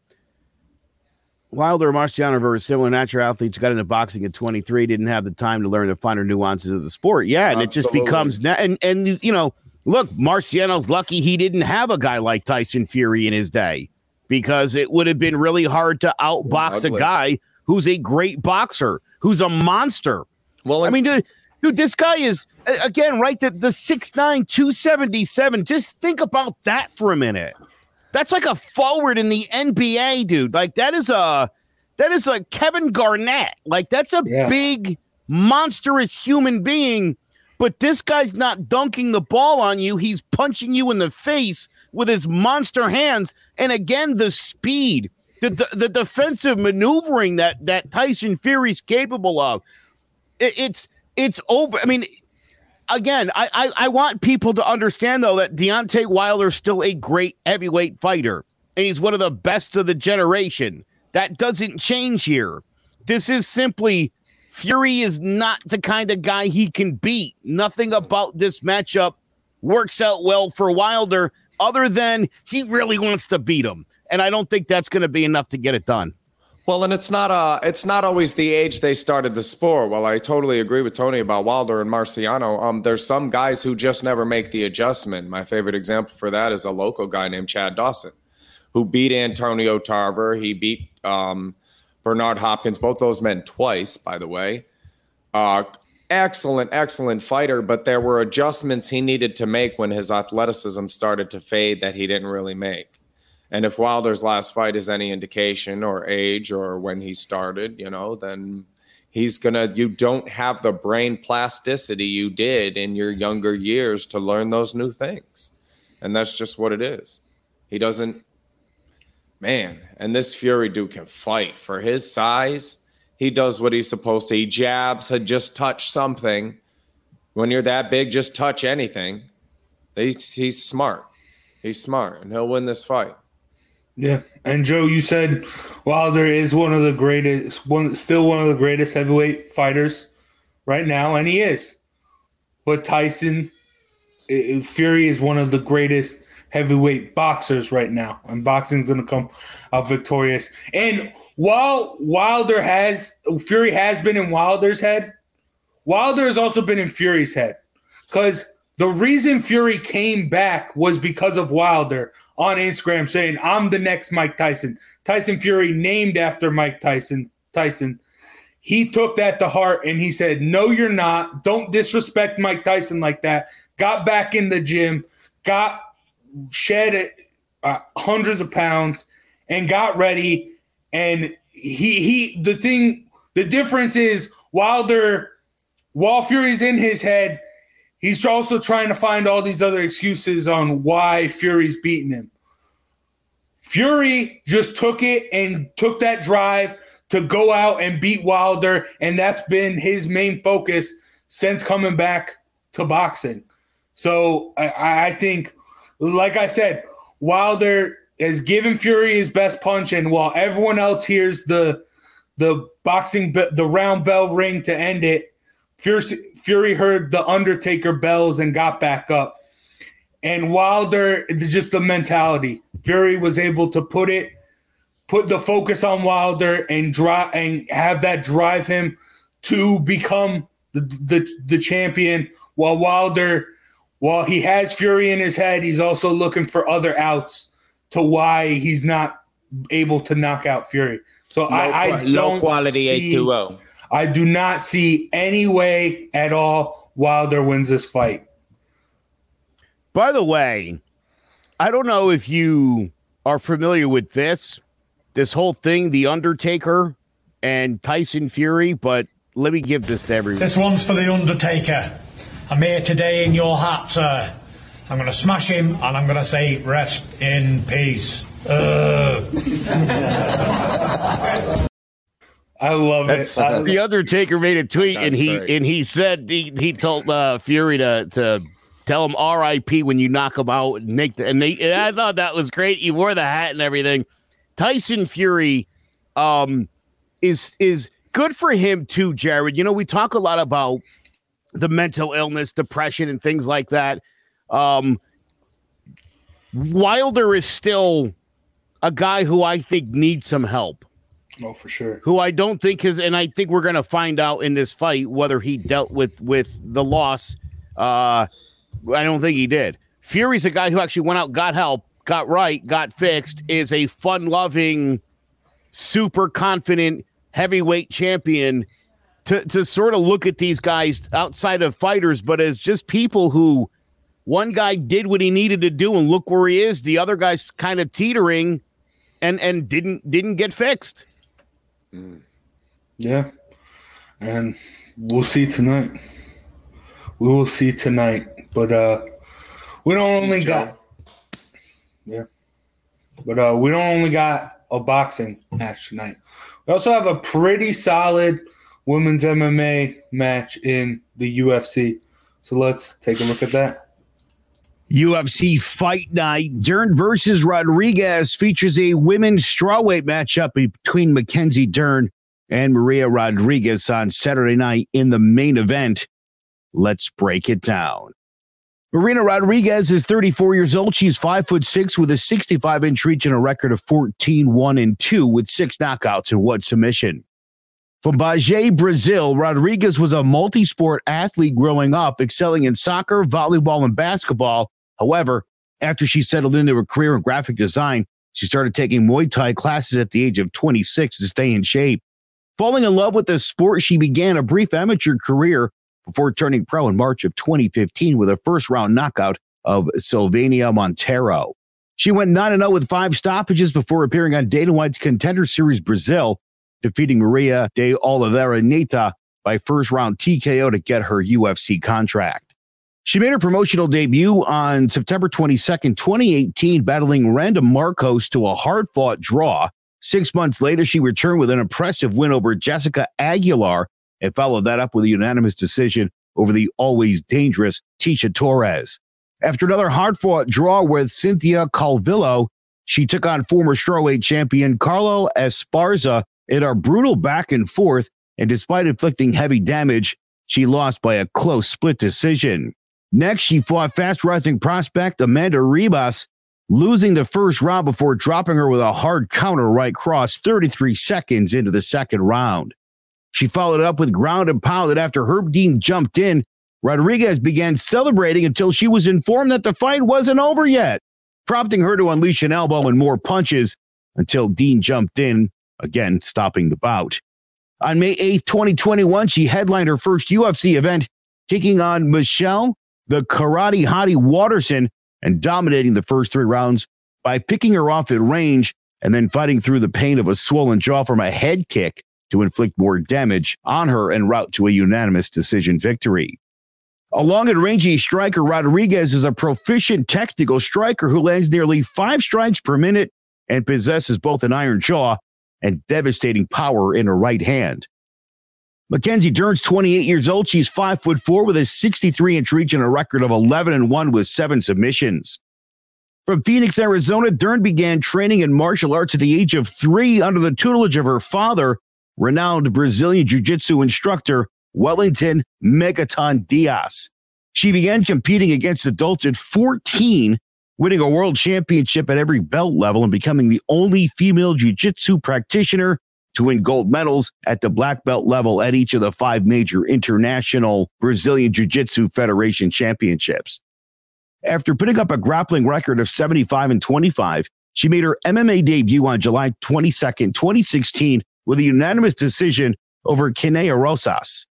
Wilder and Marciano are very similar natural athletes, got into boxing at 23, didn't have the time to learn the finer nuances of the sport. Yeah, and it just becomes na- and and you know, look, Marciano's lucky he didn't have a guy like Tyson Fury in his day because it would have been really hard to outbox a guy who's a great boxer, who's a monster. Well, I mean, dude, dude this guy is again right. The the six nine two seventy seven. Just think about that for a minute. That's like a forward in the NBA, dude. Like that is a that is a Kevin Garnett. Like that's a Yeah. big monstrous human being. But this guy's not dunking the ball on you. He's punching you in the face with his monster hands. And again, the speed, the the, the defensive maneuvering that that Tyson Fury's capable of. It- it's it's over. I mean, again, I, I I want people to understand though that Deontay Wilder's still a great heavyweight fighter, and he's one of the best of the generation. That doesn't change here. This is simply Fury is not the kind of guy he can beat. Nothing about this matchup works out well for Wilder, other than he really wants to beat him, and I don't think that's going to be enough to get it done. Well, and it's not uh it's not always the age they started the sport. Well, I totally agree with Tony about Wilder and Marciano. Um, there's some guys who just never make the adjustment. My favorite example for that is a local guy named Chad Dawson, who beat Antonio Tarver. He beat um, Bernard Hopkins, both those men twice, by the way. Uh, excellent, excellent fighter, but there were adjustments he needed to make when his athleticism started to fade that he didn't really make. And if Wilder's last fight is any indication or age or when he started, you know, then he's to, you don't have the brain plasticity you did in your younger years to learn those new things. And that's just what it is. He doesn't, man, and this Fury dude can fight for his size. He does what he's supposed to. He jabs, had just touched something. When you're that big, just touch anything. He's, he's smart. He's smart, and he'll win this fight. Yeah, and Joe, you said Wilder is one of the greatest, one still one of the greatest heavyweight fighters right now, and he is. But Tyson Fury is one of the greatest heavyweight boxers right now, and boxing's going to come out victorious. And while Wilder has Fury has been in Wilder's head, Wilder has also been in Fury's head because the reason Fury came back was because of Wilder on Instagram saying, I'm the next Mike Tyson. Tyson Fury named after Mike Tyson. Tyson. He took that to heart and he said, No, you're not. Don't disrespect Mike Tyson like that. Got back in the gym, got shed uh, hundreds of pounds, and got ready. And he, he, the thing, the difference is Wilder, while Fury's in his head, He's also trying to find all these other excuses on why Fury's beating him. Fury just took it and took that drive to go out and beat Wilder, and that's been his main focus since coming back to boxing. So I, I think, like I said, Wilder has given Fury his best punch, and while everyone else hears the the boxing the round bell ring to end it, Fury, Fury heard the Undertaker bells and got back up. And Wilder, just the mentality. Fury was able to put it, put the focus on Wilder and drive and have that drive him to become the, the, the champion. While Wilder, while he has Fury in his head, he's also looking for other outs to why he's not able to knock out Fury. So low, I, I low quality A two O. I do not see any way at all Wilder wins this fight. By the way, I don't know if you are familiar with this, this whole thing, The Undertaker and Tyson Fury, but let me give this to everyone. This one's for The Undertaker. I'm here today in your hat, sir. I'm going to smash him and I'm going to say, rest in peace. Uh. [LAUGHS] I love That's, it. Uh, the Undertaker made a tweet and he great. and he said he, he told uh, Fury to to tell him R.I.P. when you knock him out and make the and, they, and I thought that was great. He wore the hat and everything. Tyson Fury um is is good for him too, Jared. You know, we talk a lot about the mental illness, depression, and things like that. Um Wilder is still a guy who I think needs some help. Oh, for sure. Who I don't think has, and I think we're going to find out in this fight whether he dealt with with the loss. Uh, I don't think he did. Fury's a guy who actually went out, got help, got right, got fixed. Is a fun loving, super confident heavyweight champion. To to sort of look at these guys outside of fighters, but as just people who one guy did what he needed to do and look where he is. The other guy's kind of teetering and and didn't didn't get fixed. Yeah. And we'll see tonight. We will see tonight. But uh we don't only got Yeah. But uh we don't only got a boxing match tonight. We also have a pretty solid women's MMA match in the UFC. So let's take a look at that. UFC Fight Night. Dern versus Rodriguez features a women's strawweight matchup between Mackenzie Dern and Marina Rodriguez on Saturday night in the main event. Let's break it down. Marina Rodriguez is 34 years old. She's five foot six with a 65 inch reach and a record of 14, 1 and 2 with six knockouts and one submission. From Bagé, Brazil, Rodriguez was a multi sport athlete growing up, excelling in soccer, volleyball, and basketball. However, after she settled into a career in graphic design, she started taking Muay Thai classes at the age of 26 to stay in shape. Falling in love with the sport, she began a brief amateur career before turning pro in March of 2015 with a first round knockout of Silvania Montero. She went 9 0 with five stoppages before appearing on Dana White's Contender Series Brazil defeating Maria de Oliveira Neta by first round TKO to get her UFC contract. She made her promotional debut on September 22nd, 2018, battling Randa Marcos to a hard fought draw. Six months later, she returned with an impressive win over Jessica Aguilar and followed that up with a unanimous decision over the always dangerous Tecia Torres. After another hard fought draw with Cynthia Calvillo, she took on former strawweight champion Carla Esparza in a brutal back and forth, and despite inflicting heavy damage, she lost by a close split decision. Next, she fought fast rising prospect Amanda Ribas, losing the first round before dropping her with a hard counter right cross 33 seconds into the second round. She followed up with ground and pound pounded after Herb Dean jumped in. Rodriguez began celebrating until she was informed that the fight wasn't over yet, prompting her to unleash an elbow and more punches until Dean jumped in again stopping the bout. On May 8th, 2021, she headlined her first UFC event, taking on Michelle, the karate hottie Waterson, and dominating the first three rounds by picking her off at range and then fighting through the pain of a swollen jaw from a head kick to inflict more damage on her en route to a unanimous decision victory. A long and rangy striker, Rodriguez is a proficient technical striker who lands nearly five strikes per minute and possesses both an iron jaw and devastating power in her right hand. Mackenzie Dern's 28 years old. She's five foot four with a 63 inch reach and a record of 11 and one with seven submissions. From Phoenix, Arizona, Dern began training in martial arts at the age of three under the tutelage of her father, renowned Brazilian jiu jitsu instructor Wellington Megaton Dias. She began competing against adults at 14 winning a world championship at every belt level and becoming the only female jiu-jitsu practitioner to win gold medals at the black belt level at each of the five major international Brazilian Jiu-Jitsu Federation championships. After putting up a grappling record of 75 and 25, she made her MMA debut on July 22nd, 2016 with a unanimous decision over Kinea Rosas.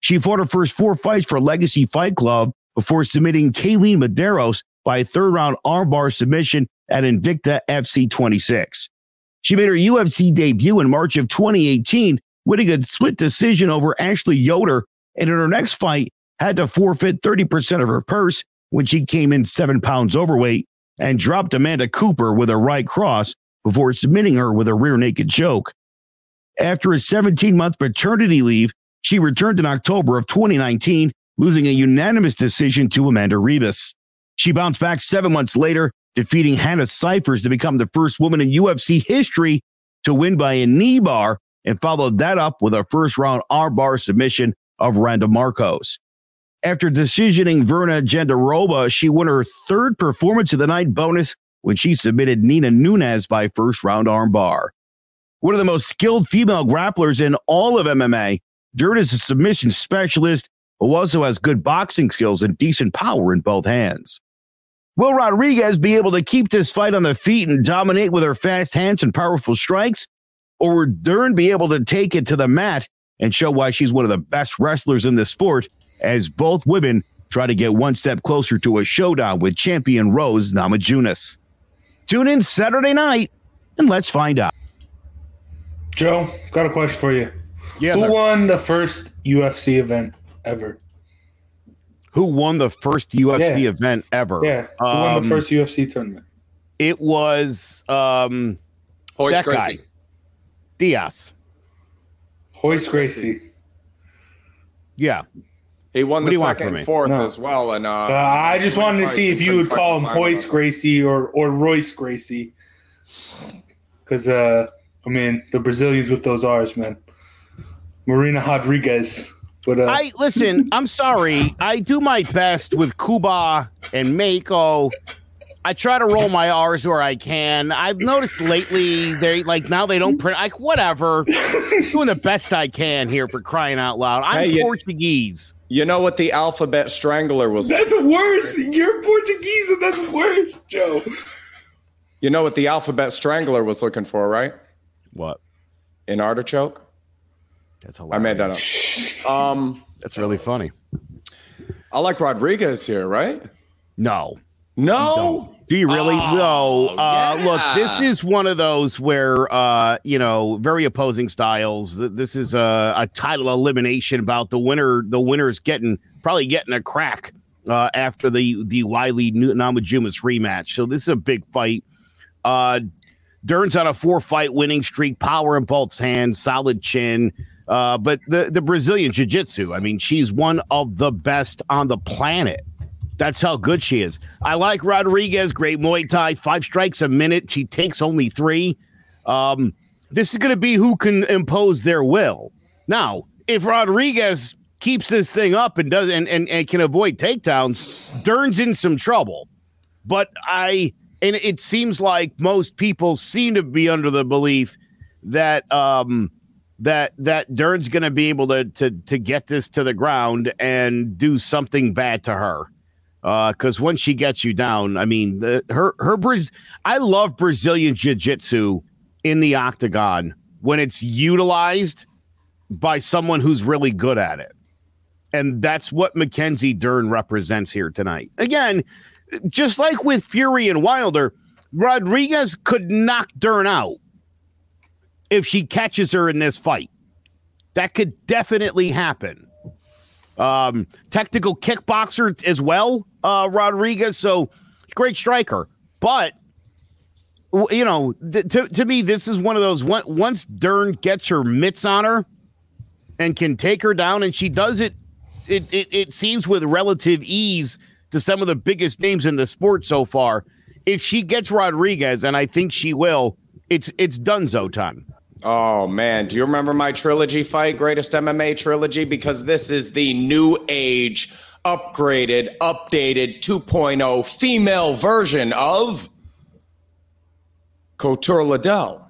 She fought her first four fights for Legacy Fight Club before submitting Kayleen Medeiros by a third round armbar submission at Invicta FC 26. She made her UFC debut in March of 2018, winning a split decision over Ashley Yoder, and in her next fight, had to forfeit 30% of her purse when she came in seven pounds overweight and dropped Amanda Cooper with a right cross before submitting her with a rear naked choke. After a 17 month paternity leave, she returned in October of 2019, losing a unanimous decision to Amanda Ribas. She bounced back seven months later, defeating Hannah Cifers to become the first woman in UFC history to win by a knee bar, and followed that up with a first round armbar submission of Randa Marcos. After decisioning Virna Jandiroba, she won her third performance of the night bonus when she submitted Nina Nunes by first round armbar. One of the most skilled female grapplers in all of MMA, Dirt is a submission specialist who also has good boxing skills and decent power in both hands. Will Rodriguez be able to keep this fight on the feet and dominate with her fast hands and powerful strikes? Or will Dern be able to take it to the mat and show why she's one of the best wrestlers in the sport as both women try to get one step closer to a showdown with champion Rose Namajunas? Tune in Saturday night and let's find out. Joe, got a question for you. Yeah. Who won the first UFC event ever? Who won the first UFC Yeah. event ever? Yeah, who won Um, the first UFC tournament? It was um, Hoist that Gracie. guy, Diaz. Hoist Gracie. Yeah, He won What the do you want second and fourth No. as well. And uh, Uh, I just wanted to see if you would call him fight Hoist one. Gracie or or Royce Gracie, because uh, I mean the Brazilians with those R's, man. Marina Rodriguez But uh, I listen. [LAUGHS] I'm sorry. I do my best with Kuba and Mako. I try to roll my R's where I can. I've noticed lately they like now they don't print like whatever. [LAUGHS] doing the best I can here for crying out loud. I'm Hey, you- Portuguese. You know what the alphabet strangler was? that's worse. You're Portuguese, and that's worse, Joe. You know what the alphabet strangler was looking for, right? What? An artichoke. That's I made that up. Um, That's really funny. I like Rodriguez here, right? No. No. Do you really? no. Uh, yeah. Look, this is one of those where, uh, you know, very opposing styles. This is a, a title elimination about the winner. The winner's getting probably getting a crack uh, after the the Weili Namajunas rematch. So this is a big fight. Uh, Dern's on a four fight winning streak, power in both hands, solid chin. Uh, but the, the Brazilian Jiu Jitsu, I mean, she's one of the best on the planet. That's how good she is. I like Rodriguez, great Muay Thai, five strikes a minute. She takes only three. Um, this is going to be who can impose their will. Now, if Rodriguez keeps this thing up and does and, and, and can avoid takedowns, Dern's in some trouble. But I and it seems like most people seem to be under the belief that um that that Dern's going to be able to to to get this to the ground and do something bad to her. Uh, because once she gets you down, I mean, the, her her Braz- I love Brazilian jiu jitsu in the octagon when it's utilized by someone who's really good at it, and that's what Mackenzie Dern represents here tonight. Again, just like with Fury and Wilder, Rodriguez could knock Dern out if she catches her in this fight. That could definitely happen. Um, technical kickboxer as well, uh, Rodriguez. So great striker, but you know, th- to to me, this is one of those. Once Dern gets her mitts on her and can take her down, and she does it, it it, it seems with relative ease to some of the biggest names in the sport so far. If she gets Rodriguez, and I think she will, it's it's Dunzo time. Oh man, do you remember my trilogy fight, greatest MMA trilogy? Because this is the new age, upgraded, updated 2.0 female version of Couture Liddell.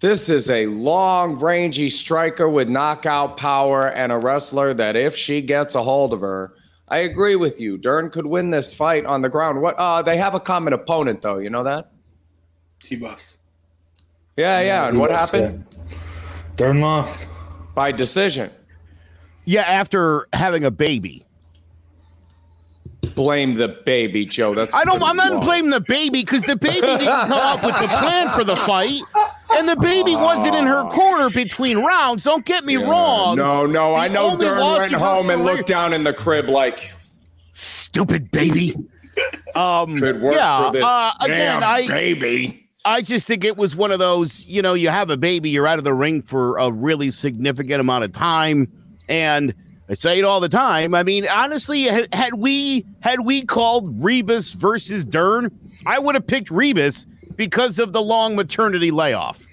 This is a long, rangy striker with knockout power and a wrestler that if she gets a hold of her, I agree with you. Dern could win this fight on the ground. What uh they have a common opponent though, you know that? T-Bus. Yeah, yeah. And what happened? yeah. Dern lost. By decision. Yeah, after having a baby. blame the baby, Joe. That's I don't. pretty I'm not blaming the baby because the baby [LAUGHS] didn't come up with the plan for the fight, and the baby wasn't in her corner between rounds. Don't get me wrong. No, no, I know only Dern went home and looked down in the crib like stupid baby. [LAUGHS] Um, could work yeah. for this. uh, again, damn I baby. I just think it was one of those. You know, you have a baby, you're out of the ring for a really significant amount of time, and I say it all the time. I mean, honestly, had, had we had we called Ribas versus Dern, I would have picked Ribas because of the long maternity layoff.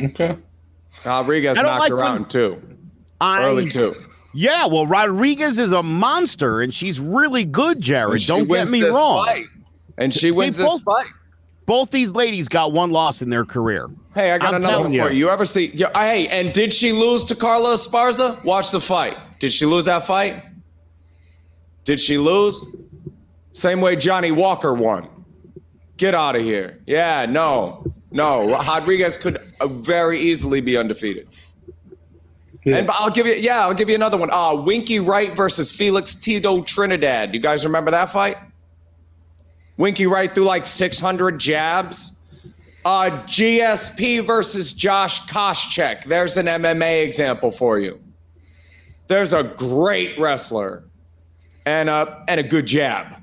Okay. Rodriguez knocked like her when- out in. I, Early two. Yeah, well, Rodriguez is a monster, and she's really good, Jared. Don't get me wrong. fight. And she wins this both- fight. Both these ladies got one loss in their career. Hey, I got I'm another one telling for you. you. You ever see? Yeah, hey, and did she lose to Carla Esparza? Watch the fight. Did she lose that fight? Did she lose? Same way Johnny Walker won. Get out of here. Yeah, no, no. Rodriguez could uh, very easily be undefeated. Yeah. And I'll give you, yeah, I'll give you another one. Uh, Winky Wright versus Felix Tito Trinidad. You guys remember that fight? Winky Wright threw like 600 jabs. Uh, GSP versus Josh Koscheck. There's an MMA example for you. There's a great wrestler and a, and a good jab.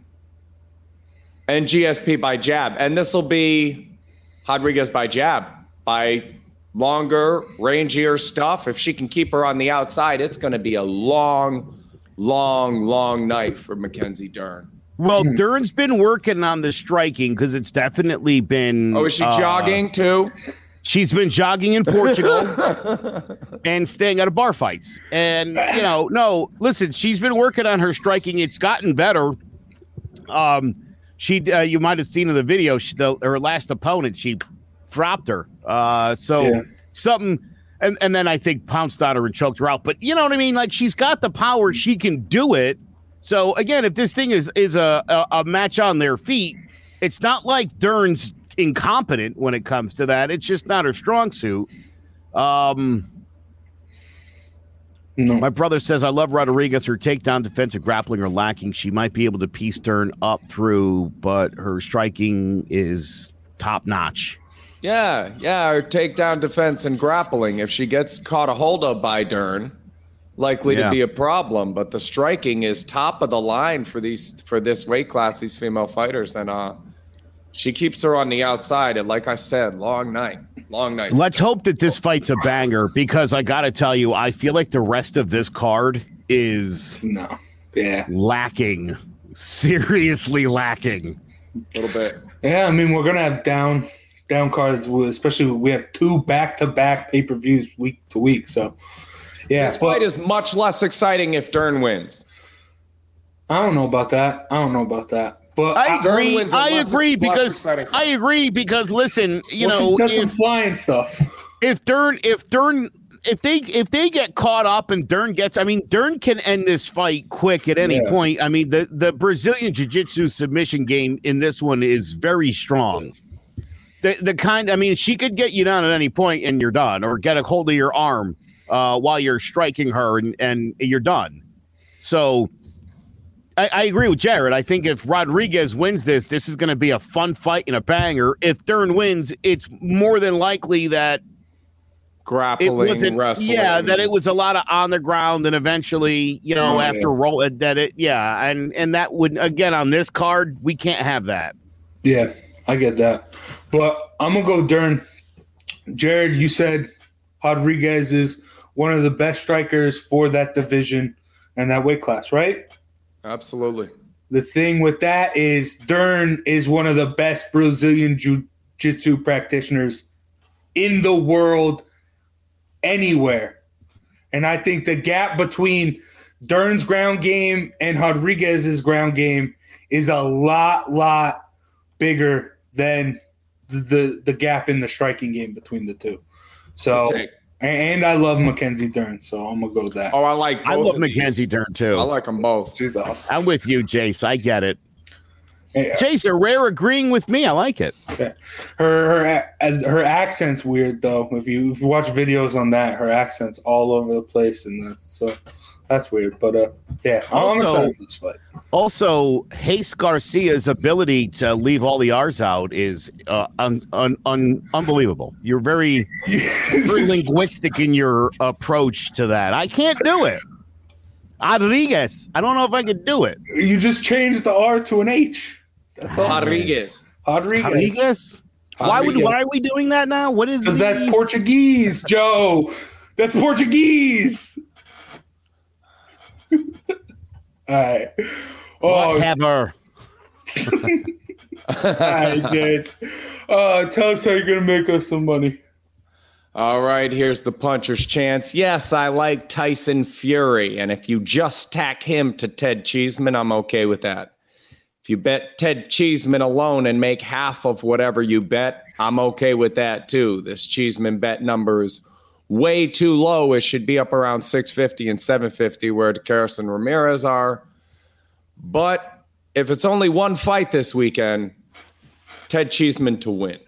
And GSP by jab. And this will be Rodriguez by jab, by longer, rangier stuff. If she can keep her on the outside, it's going to be a long, long, long night for Mackenzie Dern. Well, Dern's been working on the striking because it's definitely been. Oh, is she uh, jogging too? She's been jogging in Portugal [LAUGHS] and staying out of bar fights. And, you know, no, listen, she's been working on her striking. It's gotten better. Um, she, uh, you might have seen in the video, she, the, her last opponent, she dropped her. Uh, so Yeah. something, and, and then I think pounced on her and choked her out. But you know what I mean? Like she's got the power, she can do it. So again, if this thing is is a, a, a match on their feet, it's not like Dern's incompetent when it comes to that. It's just not her strong suit. Um, No. my brother says, I love Rodriguez. Her takedown, defensive grappling are lacking. She might be able to piece Dern up through, but her striking is top notch. Yeah, yeah, her takedown defense and grappling. If she gets caught a hold of by Dern, likely Yeah. to be a problem. But the striking is top of the line for these for this weight class, these female fighters, and uh, she keeps her on the outside. And like I said, long night, long night. Let's hope that this fight's a banger because I got to tell you, I feel like the rest of this card is No. Yeah. lacking, seriously lacking. A little bit. Yeah, I mean we're gonna have down down cards, especially we have two back to back pay per views week to week. So yeah, This but fight is much less exciting if Dern wins. I don't know about that. I don't know about that. But I I, Dern agree. wins a I agree less because exciting I agree because listen, you well, know, she does some if, flying stuff. if Dern, if Dern, if they if they get caught up and Dern gets, I mean, Dern can end this fight quick at any Yeah. point. I mean, the the Brazilian Jiu Jitsu submission game in this one is very strong. The the kind, I mean, she could get you down at any point and you're done, or get a hold of your arm uh, while you're striking her and and you're done. So. I, I agree with Jared. I think if Rodriguez wins this, this is going to be a fun fight and a banger. If Dern wins, it's more than likely that Grappling, wrestling. yeah that it was a lot of on the ground and eventually you know Oh, after yeah. roll that it yeah and and that would again on this card we can't have that Yeah, I get that. But I'm gonna go Dern. Jared, you said Rodriguez is one of the best strikers for that division and that weight class, right? Absolutely. The thing with that is Dern is one of the best Brazilian jiu-jitsu practitioners in the world anywhere. And I think the gap between Dern's ground game and Rodriguez's ground game is a lot, lot bigger than the the, the gap in the striking game between the two. So. And I love Mackenzie Dern, so I'm gonna go with that. Oh, I like. i love of these. mackenzie dern too I like them both. She's awesome. i'm with you jace i get it Yeah. jace a rare agreeing with me i like it Her her her accent's weird though. If you if you watch videos on that, her accent's all over the place, and that's so that's weird. But uh, yeah, I'm Also- excited for this fight. also Hayes Garcia's ability to leave all the R's out is uh, un, un, un, unbelievable. You're very, [LAUGHS] very linguistic in your approach to that. I can't do it. Rodriguez. I don't know if I could do it. You just changed the R to an H. That's all. Rodriguez. Rodriguez. Rodriguez. Why would? Why are we doing that now? What is? Because the- that's Portuguese, Joe. That's Portuguese. [LAUGHS] all right. Oh, Whatever. [LAUGHS] all right, Jade. Uh, tell us how you're gonna make us some money. All right, here's the puncher's chance. Yes, I like Tyson Fury, and if you just tack him to Ted Cheeseman, I'm okay with that. If you bet Ted Cheeseman alone and make half of whatever you bet, I'm okay with that too. This Cheeseman bet number is way too low. It should be up around 650 and 750 where Karras and Ramirez are. But if it's only one fight this weekend, Ted Cheeseman to win.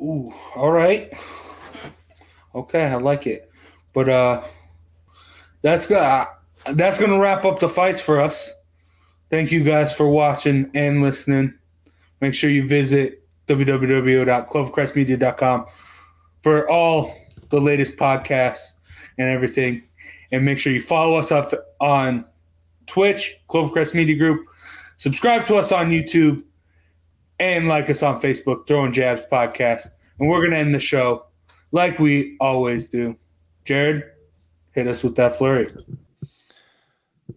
Ooh, all right. Okay, I like it. But uh that's good. That's going to wrap up the fights for us. Thank you guys for watching and listening. Make sure you visit www.clovercrestmedia.com for all the latest podcasts and everything. And make sure you follow us up on Twitch, Clovercrest Media Group. Subscribe to us on YouTube and like us on Facebook, Throwing Jabs Podcast. And we're going to end the show like we always do. Jared, hit us with that flurry.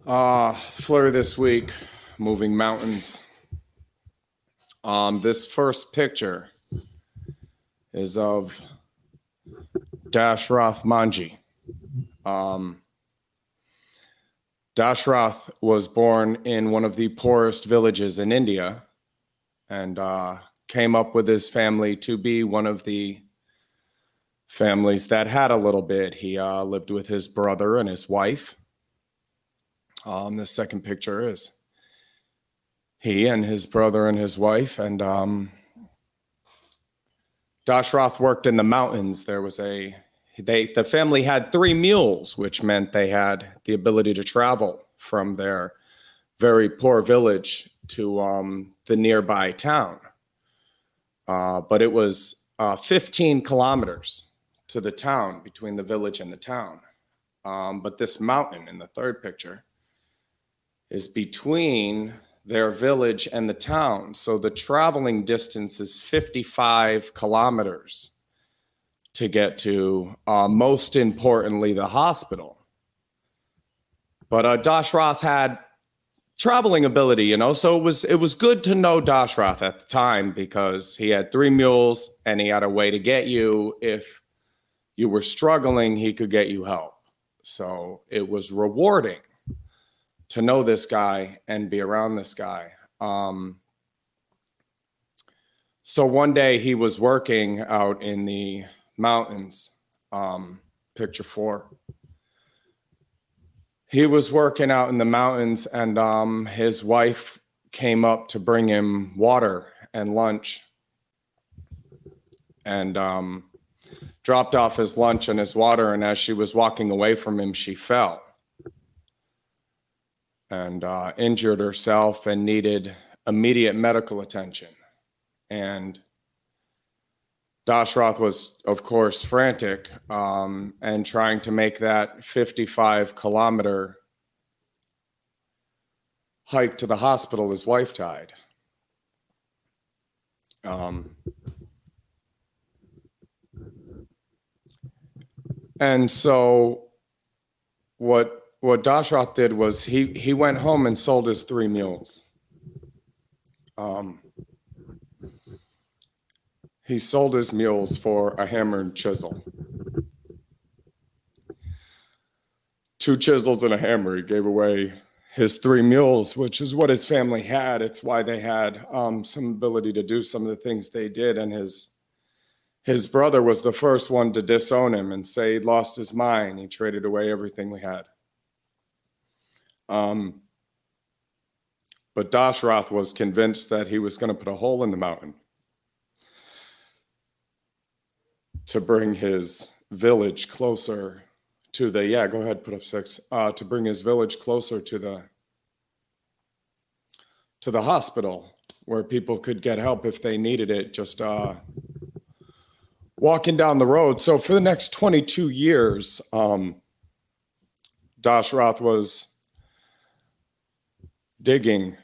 Uh, flurry this week, moving mountains. Um, this first picture is of Dashrath Manjhi. Um, Dashrath was born in one of the poorest villages in India and uh, came up with his family to be one of the families that had a little bit. He uh, lived with his brother and his wife. Um, the second picture is he and his brother and his wife. And um, Dashrath worked in the mountains. There was a they the family had three mules, which meant they had the ability to travel from their very poor village to um, the nearby town. Uh, but it was uh, 15 kilometers to the town between the village and the town. Um, but this mountain in the third picture is between their village and the town. So the traveling distance is 55 kilometers to get to, uh, most importantly, the hospital. But uh, Dashrath had traveling ability, you know, so it was it was good to know Dashrath at the time because he had three mules and he had a way to get you if you were struggling, he could get you help. So it was rewarding to know this guy and be around this guy. Um, so one day he was working out in the mountains, um, picture four. He was working out in the mountains, and um, his wife came up to bring him water and lunch. And um, dropped off his lunch and his water. And as she was walking away from him, she fell and uh, injured herself and needed immediate medical attention. And Dashrath was, of course, frantic um, and trying to make that 55 kilometer hike to the hospital. His wife died. Um, and so, what what Dashrath did was he he went home and sold his three mules. Um, he sold his mules for a hammer and chisel. Two chisels and a hammer. He gave away his three mules, which is what his family had. It's why they had um, some ability to do some of the things they did. And his his brother was the first one to disown him and say he'd lost his mind. He traded away everything we had. Um, but Dashrath was convinced that he was going to put a hole in the mountain to bring his village closer to the yeah go ahead put up six uh, to bring his village closer to the to the hospital where people could get help if they needed it just uh, walking down the road. So for the next 22 years um, Dashrath was digging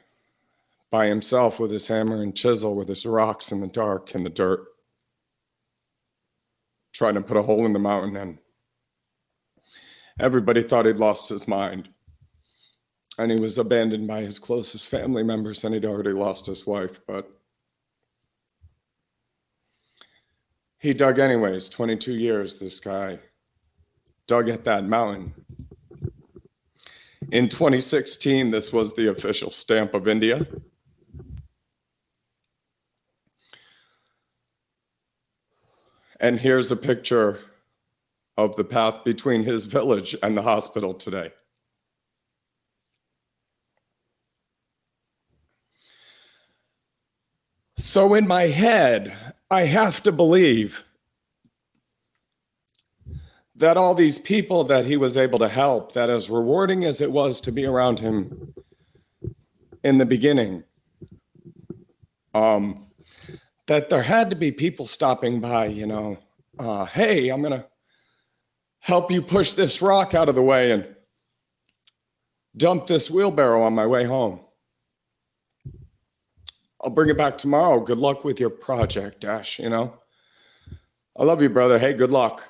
by himself with his hammer and chisel, with his rocks in the dark and the dirt, trying to put a hole in the mountain. And everybody thought he'd lost his mind. And he was abandoned by his closest family members, and he'd already lost his wife. But he dug anyways 22 years, this guy dug at that mountain in 2016, this was the official stamp of India. And here's a picture of the path between his village and the hospital today. So, in my head, I have to believe that all these people that he was able to help, that as rewarding as it was to be around him in the beginning, um, that there had to be people stopping by, you know, uh, hey, I'm going to help you push this rock out of the way and dump this wheelbarrow on my way home. I'll bring it back tomorrow. Good luck with your project, Dash, you know. I love you, brother. Hey, good luck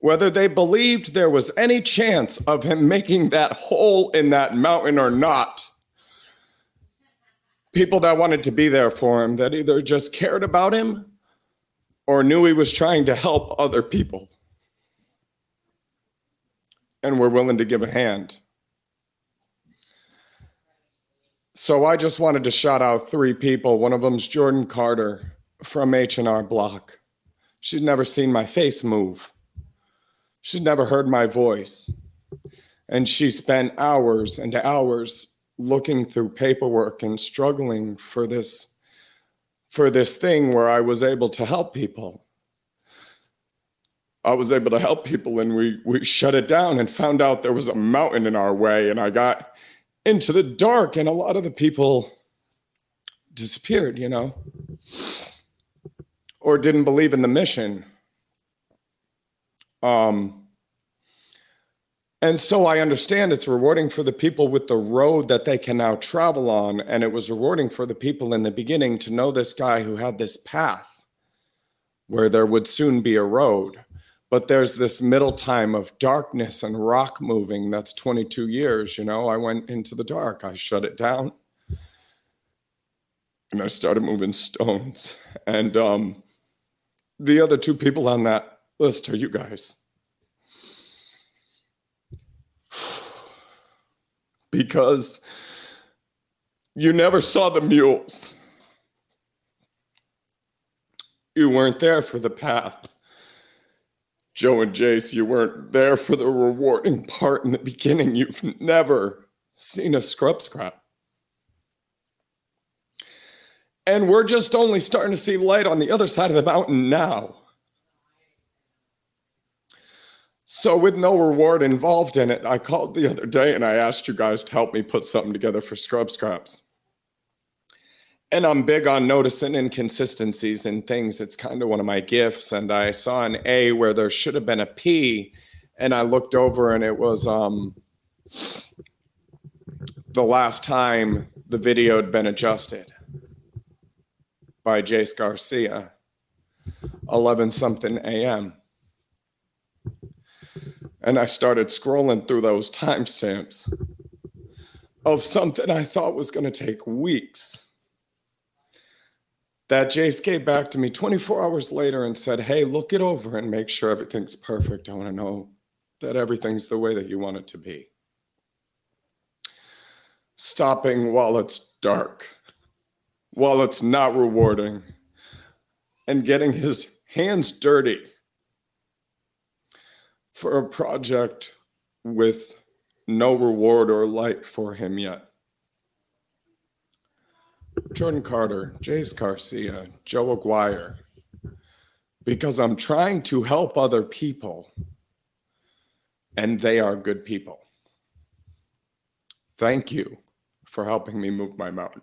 whether they believed there was any chance of him making that hole in that mountain or not. people that wanted to be there for him that either just cared about him or knew he was trying to help other people and were willing to give a hand. So I just wanted to shout out three people. One of them's Jordan Carter from H&R Block. She'd never seen my face move. She'd never heard my voice. And she spent hours and hours looking through paperwork and struggling for this for this thing where I was able to help people. I was able to help people and we we shut it down and found out there was a mountain in our way and I got into the dark and a lot of the people disappeared, you know, or didn't believe in the mission. Um and so I understand it's rewarding for the people with the road that they can now travel on. And it was rewarding for the people in the beginning to know this guy who had this path where there would soon be a road. But there's this middle time of darkness and rock moving that's 22 years. You know, I went into the dark, I shut it down, and I started moving stones. And um, the other two people on that list are you guys. [SIGHS] because you never saw the mules. You weren't there for the path. Joe and Jace, you weren't there for the rewarding part in the beginning. You've never seen a scrub scrap. And we're just only starting to see light on the other side of the mountain now. So, with no reward involved in it, I called the other day and I asked you guys to help me put something together for Scrub Scraps. And I'm big on noticing inconsistencies in things. It's kind of one of my gifts. And I saw an A where there should have been a P. And I looked over and it was um, the last time the video had been adjusted by Jace Garcia, 11 something a.m and I started scrolling through those [LAUGHS] timestamps of something I thought was going to take weeks. That Jace gave back to me 24 hours later and said, Hey, look it over and make sure everything's perfect. I want to know that everything's the way that you want it to be. Stopping while it's dark, while it's not rewarding, and getting his hands dirty for a project with no reward or light for him yet. Jordan Carter, Jace Garcia, Joe Aguirre, because I'm trying to help other people and they are good people. Thank you for helping me move my mountain.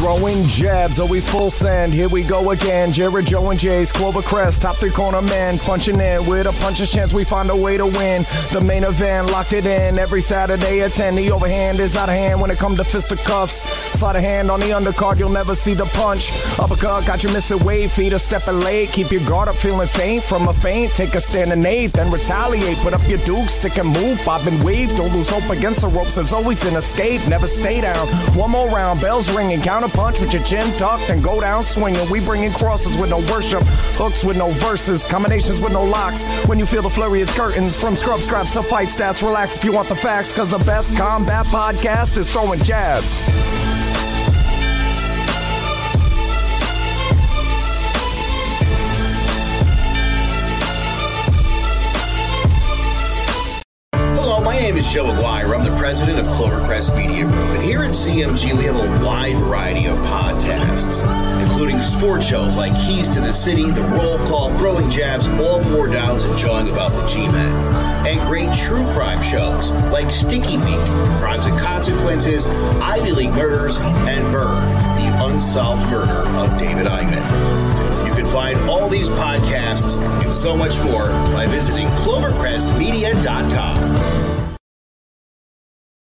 Throwing jabs, always full send. Here we go again. Jared, Joe, and Jace Clover Crest, top three corner man, punching in with a puncher's chance. We find a way to win. The main event locked it in every Saturday at 10. The overhand is out of hand when it comes to fisticuffs. Slide a hand on the undercard, you'll never see the punch. Uppercut got you missing weight, feet are stepping late. Keep your guard up, feeling faint from a feint. Take a stand and eight, then retaliate. Put up your duke, stick and move, bob and wave. Don't lose hope against the ropes. There's always an escape. Never stay down. One more round, bells ringing, counter punch with your chin tucked and go down swinging. We bring in crosses with no worship, hooks with no verses, combinations with no locks. When you feel the flurry it's curtains, from scrub scraps to fight stats, relax if you want the facts, cause the best combat podcast is throwing jabs. Hello, my name is Joe Aguirre. President of Clovercrest Media Group. And here at CMG, we have a wide variety of podcasts, including sports shows like Keys to the City, The Roll Call, Throwing Jabs, All Four Downs, and Jawing About the G-Men. And great true crime shows like Sticky Week, Crimes and Consequences, Ivy League Murders, and Burn, the unsolved murder of David Eichmann. You can find all these podcasts and so much more by visiting clovercrestmedia.com.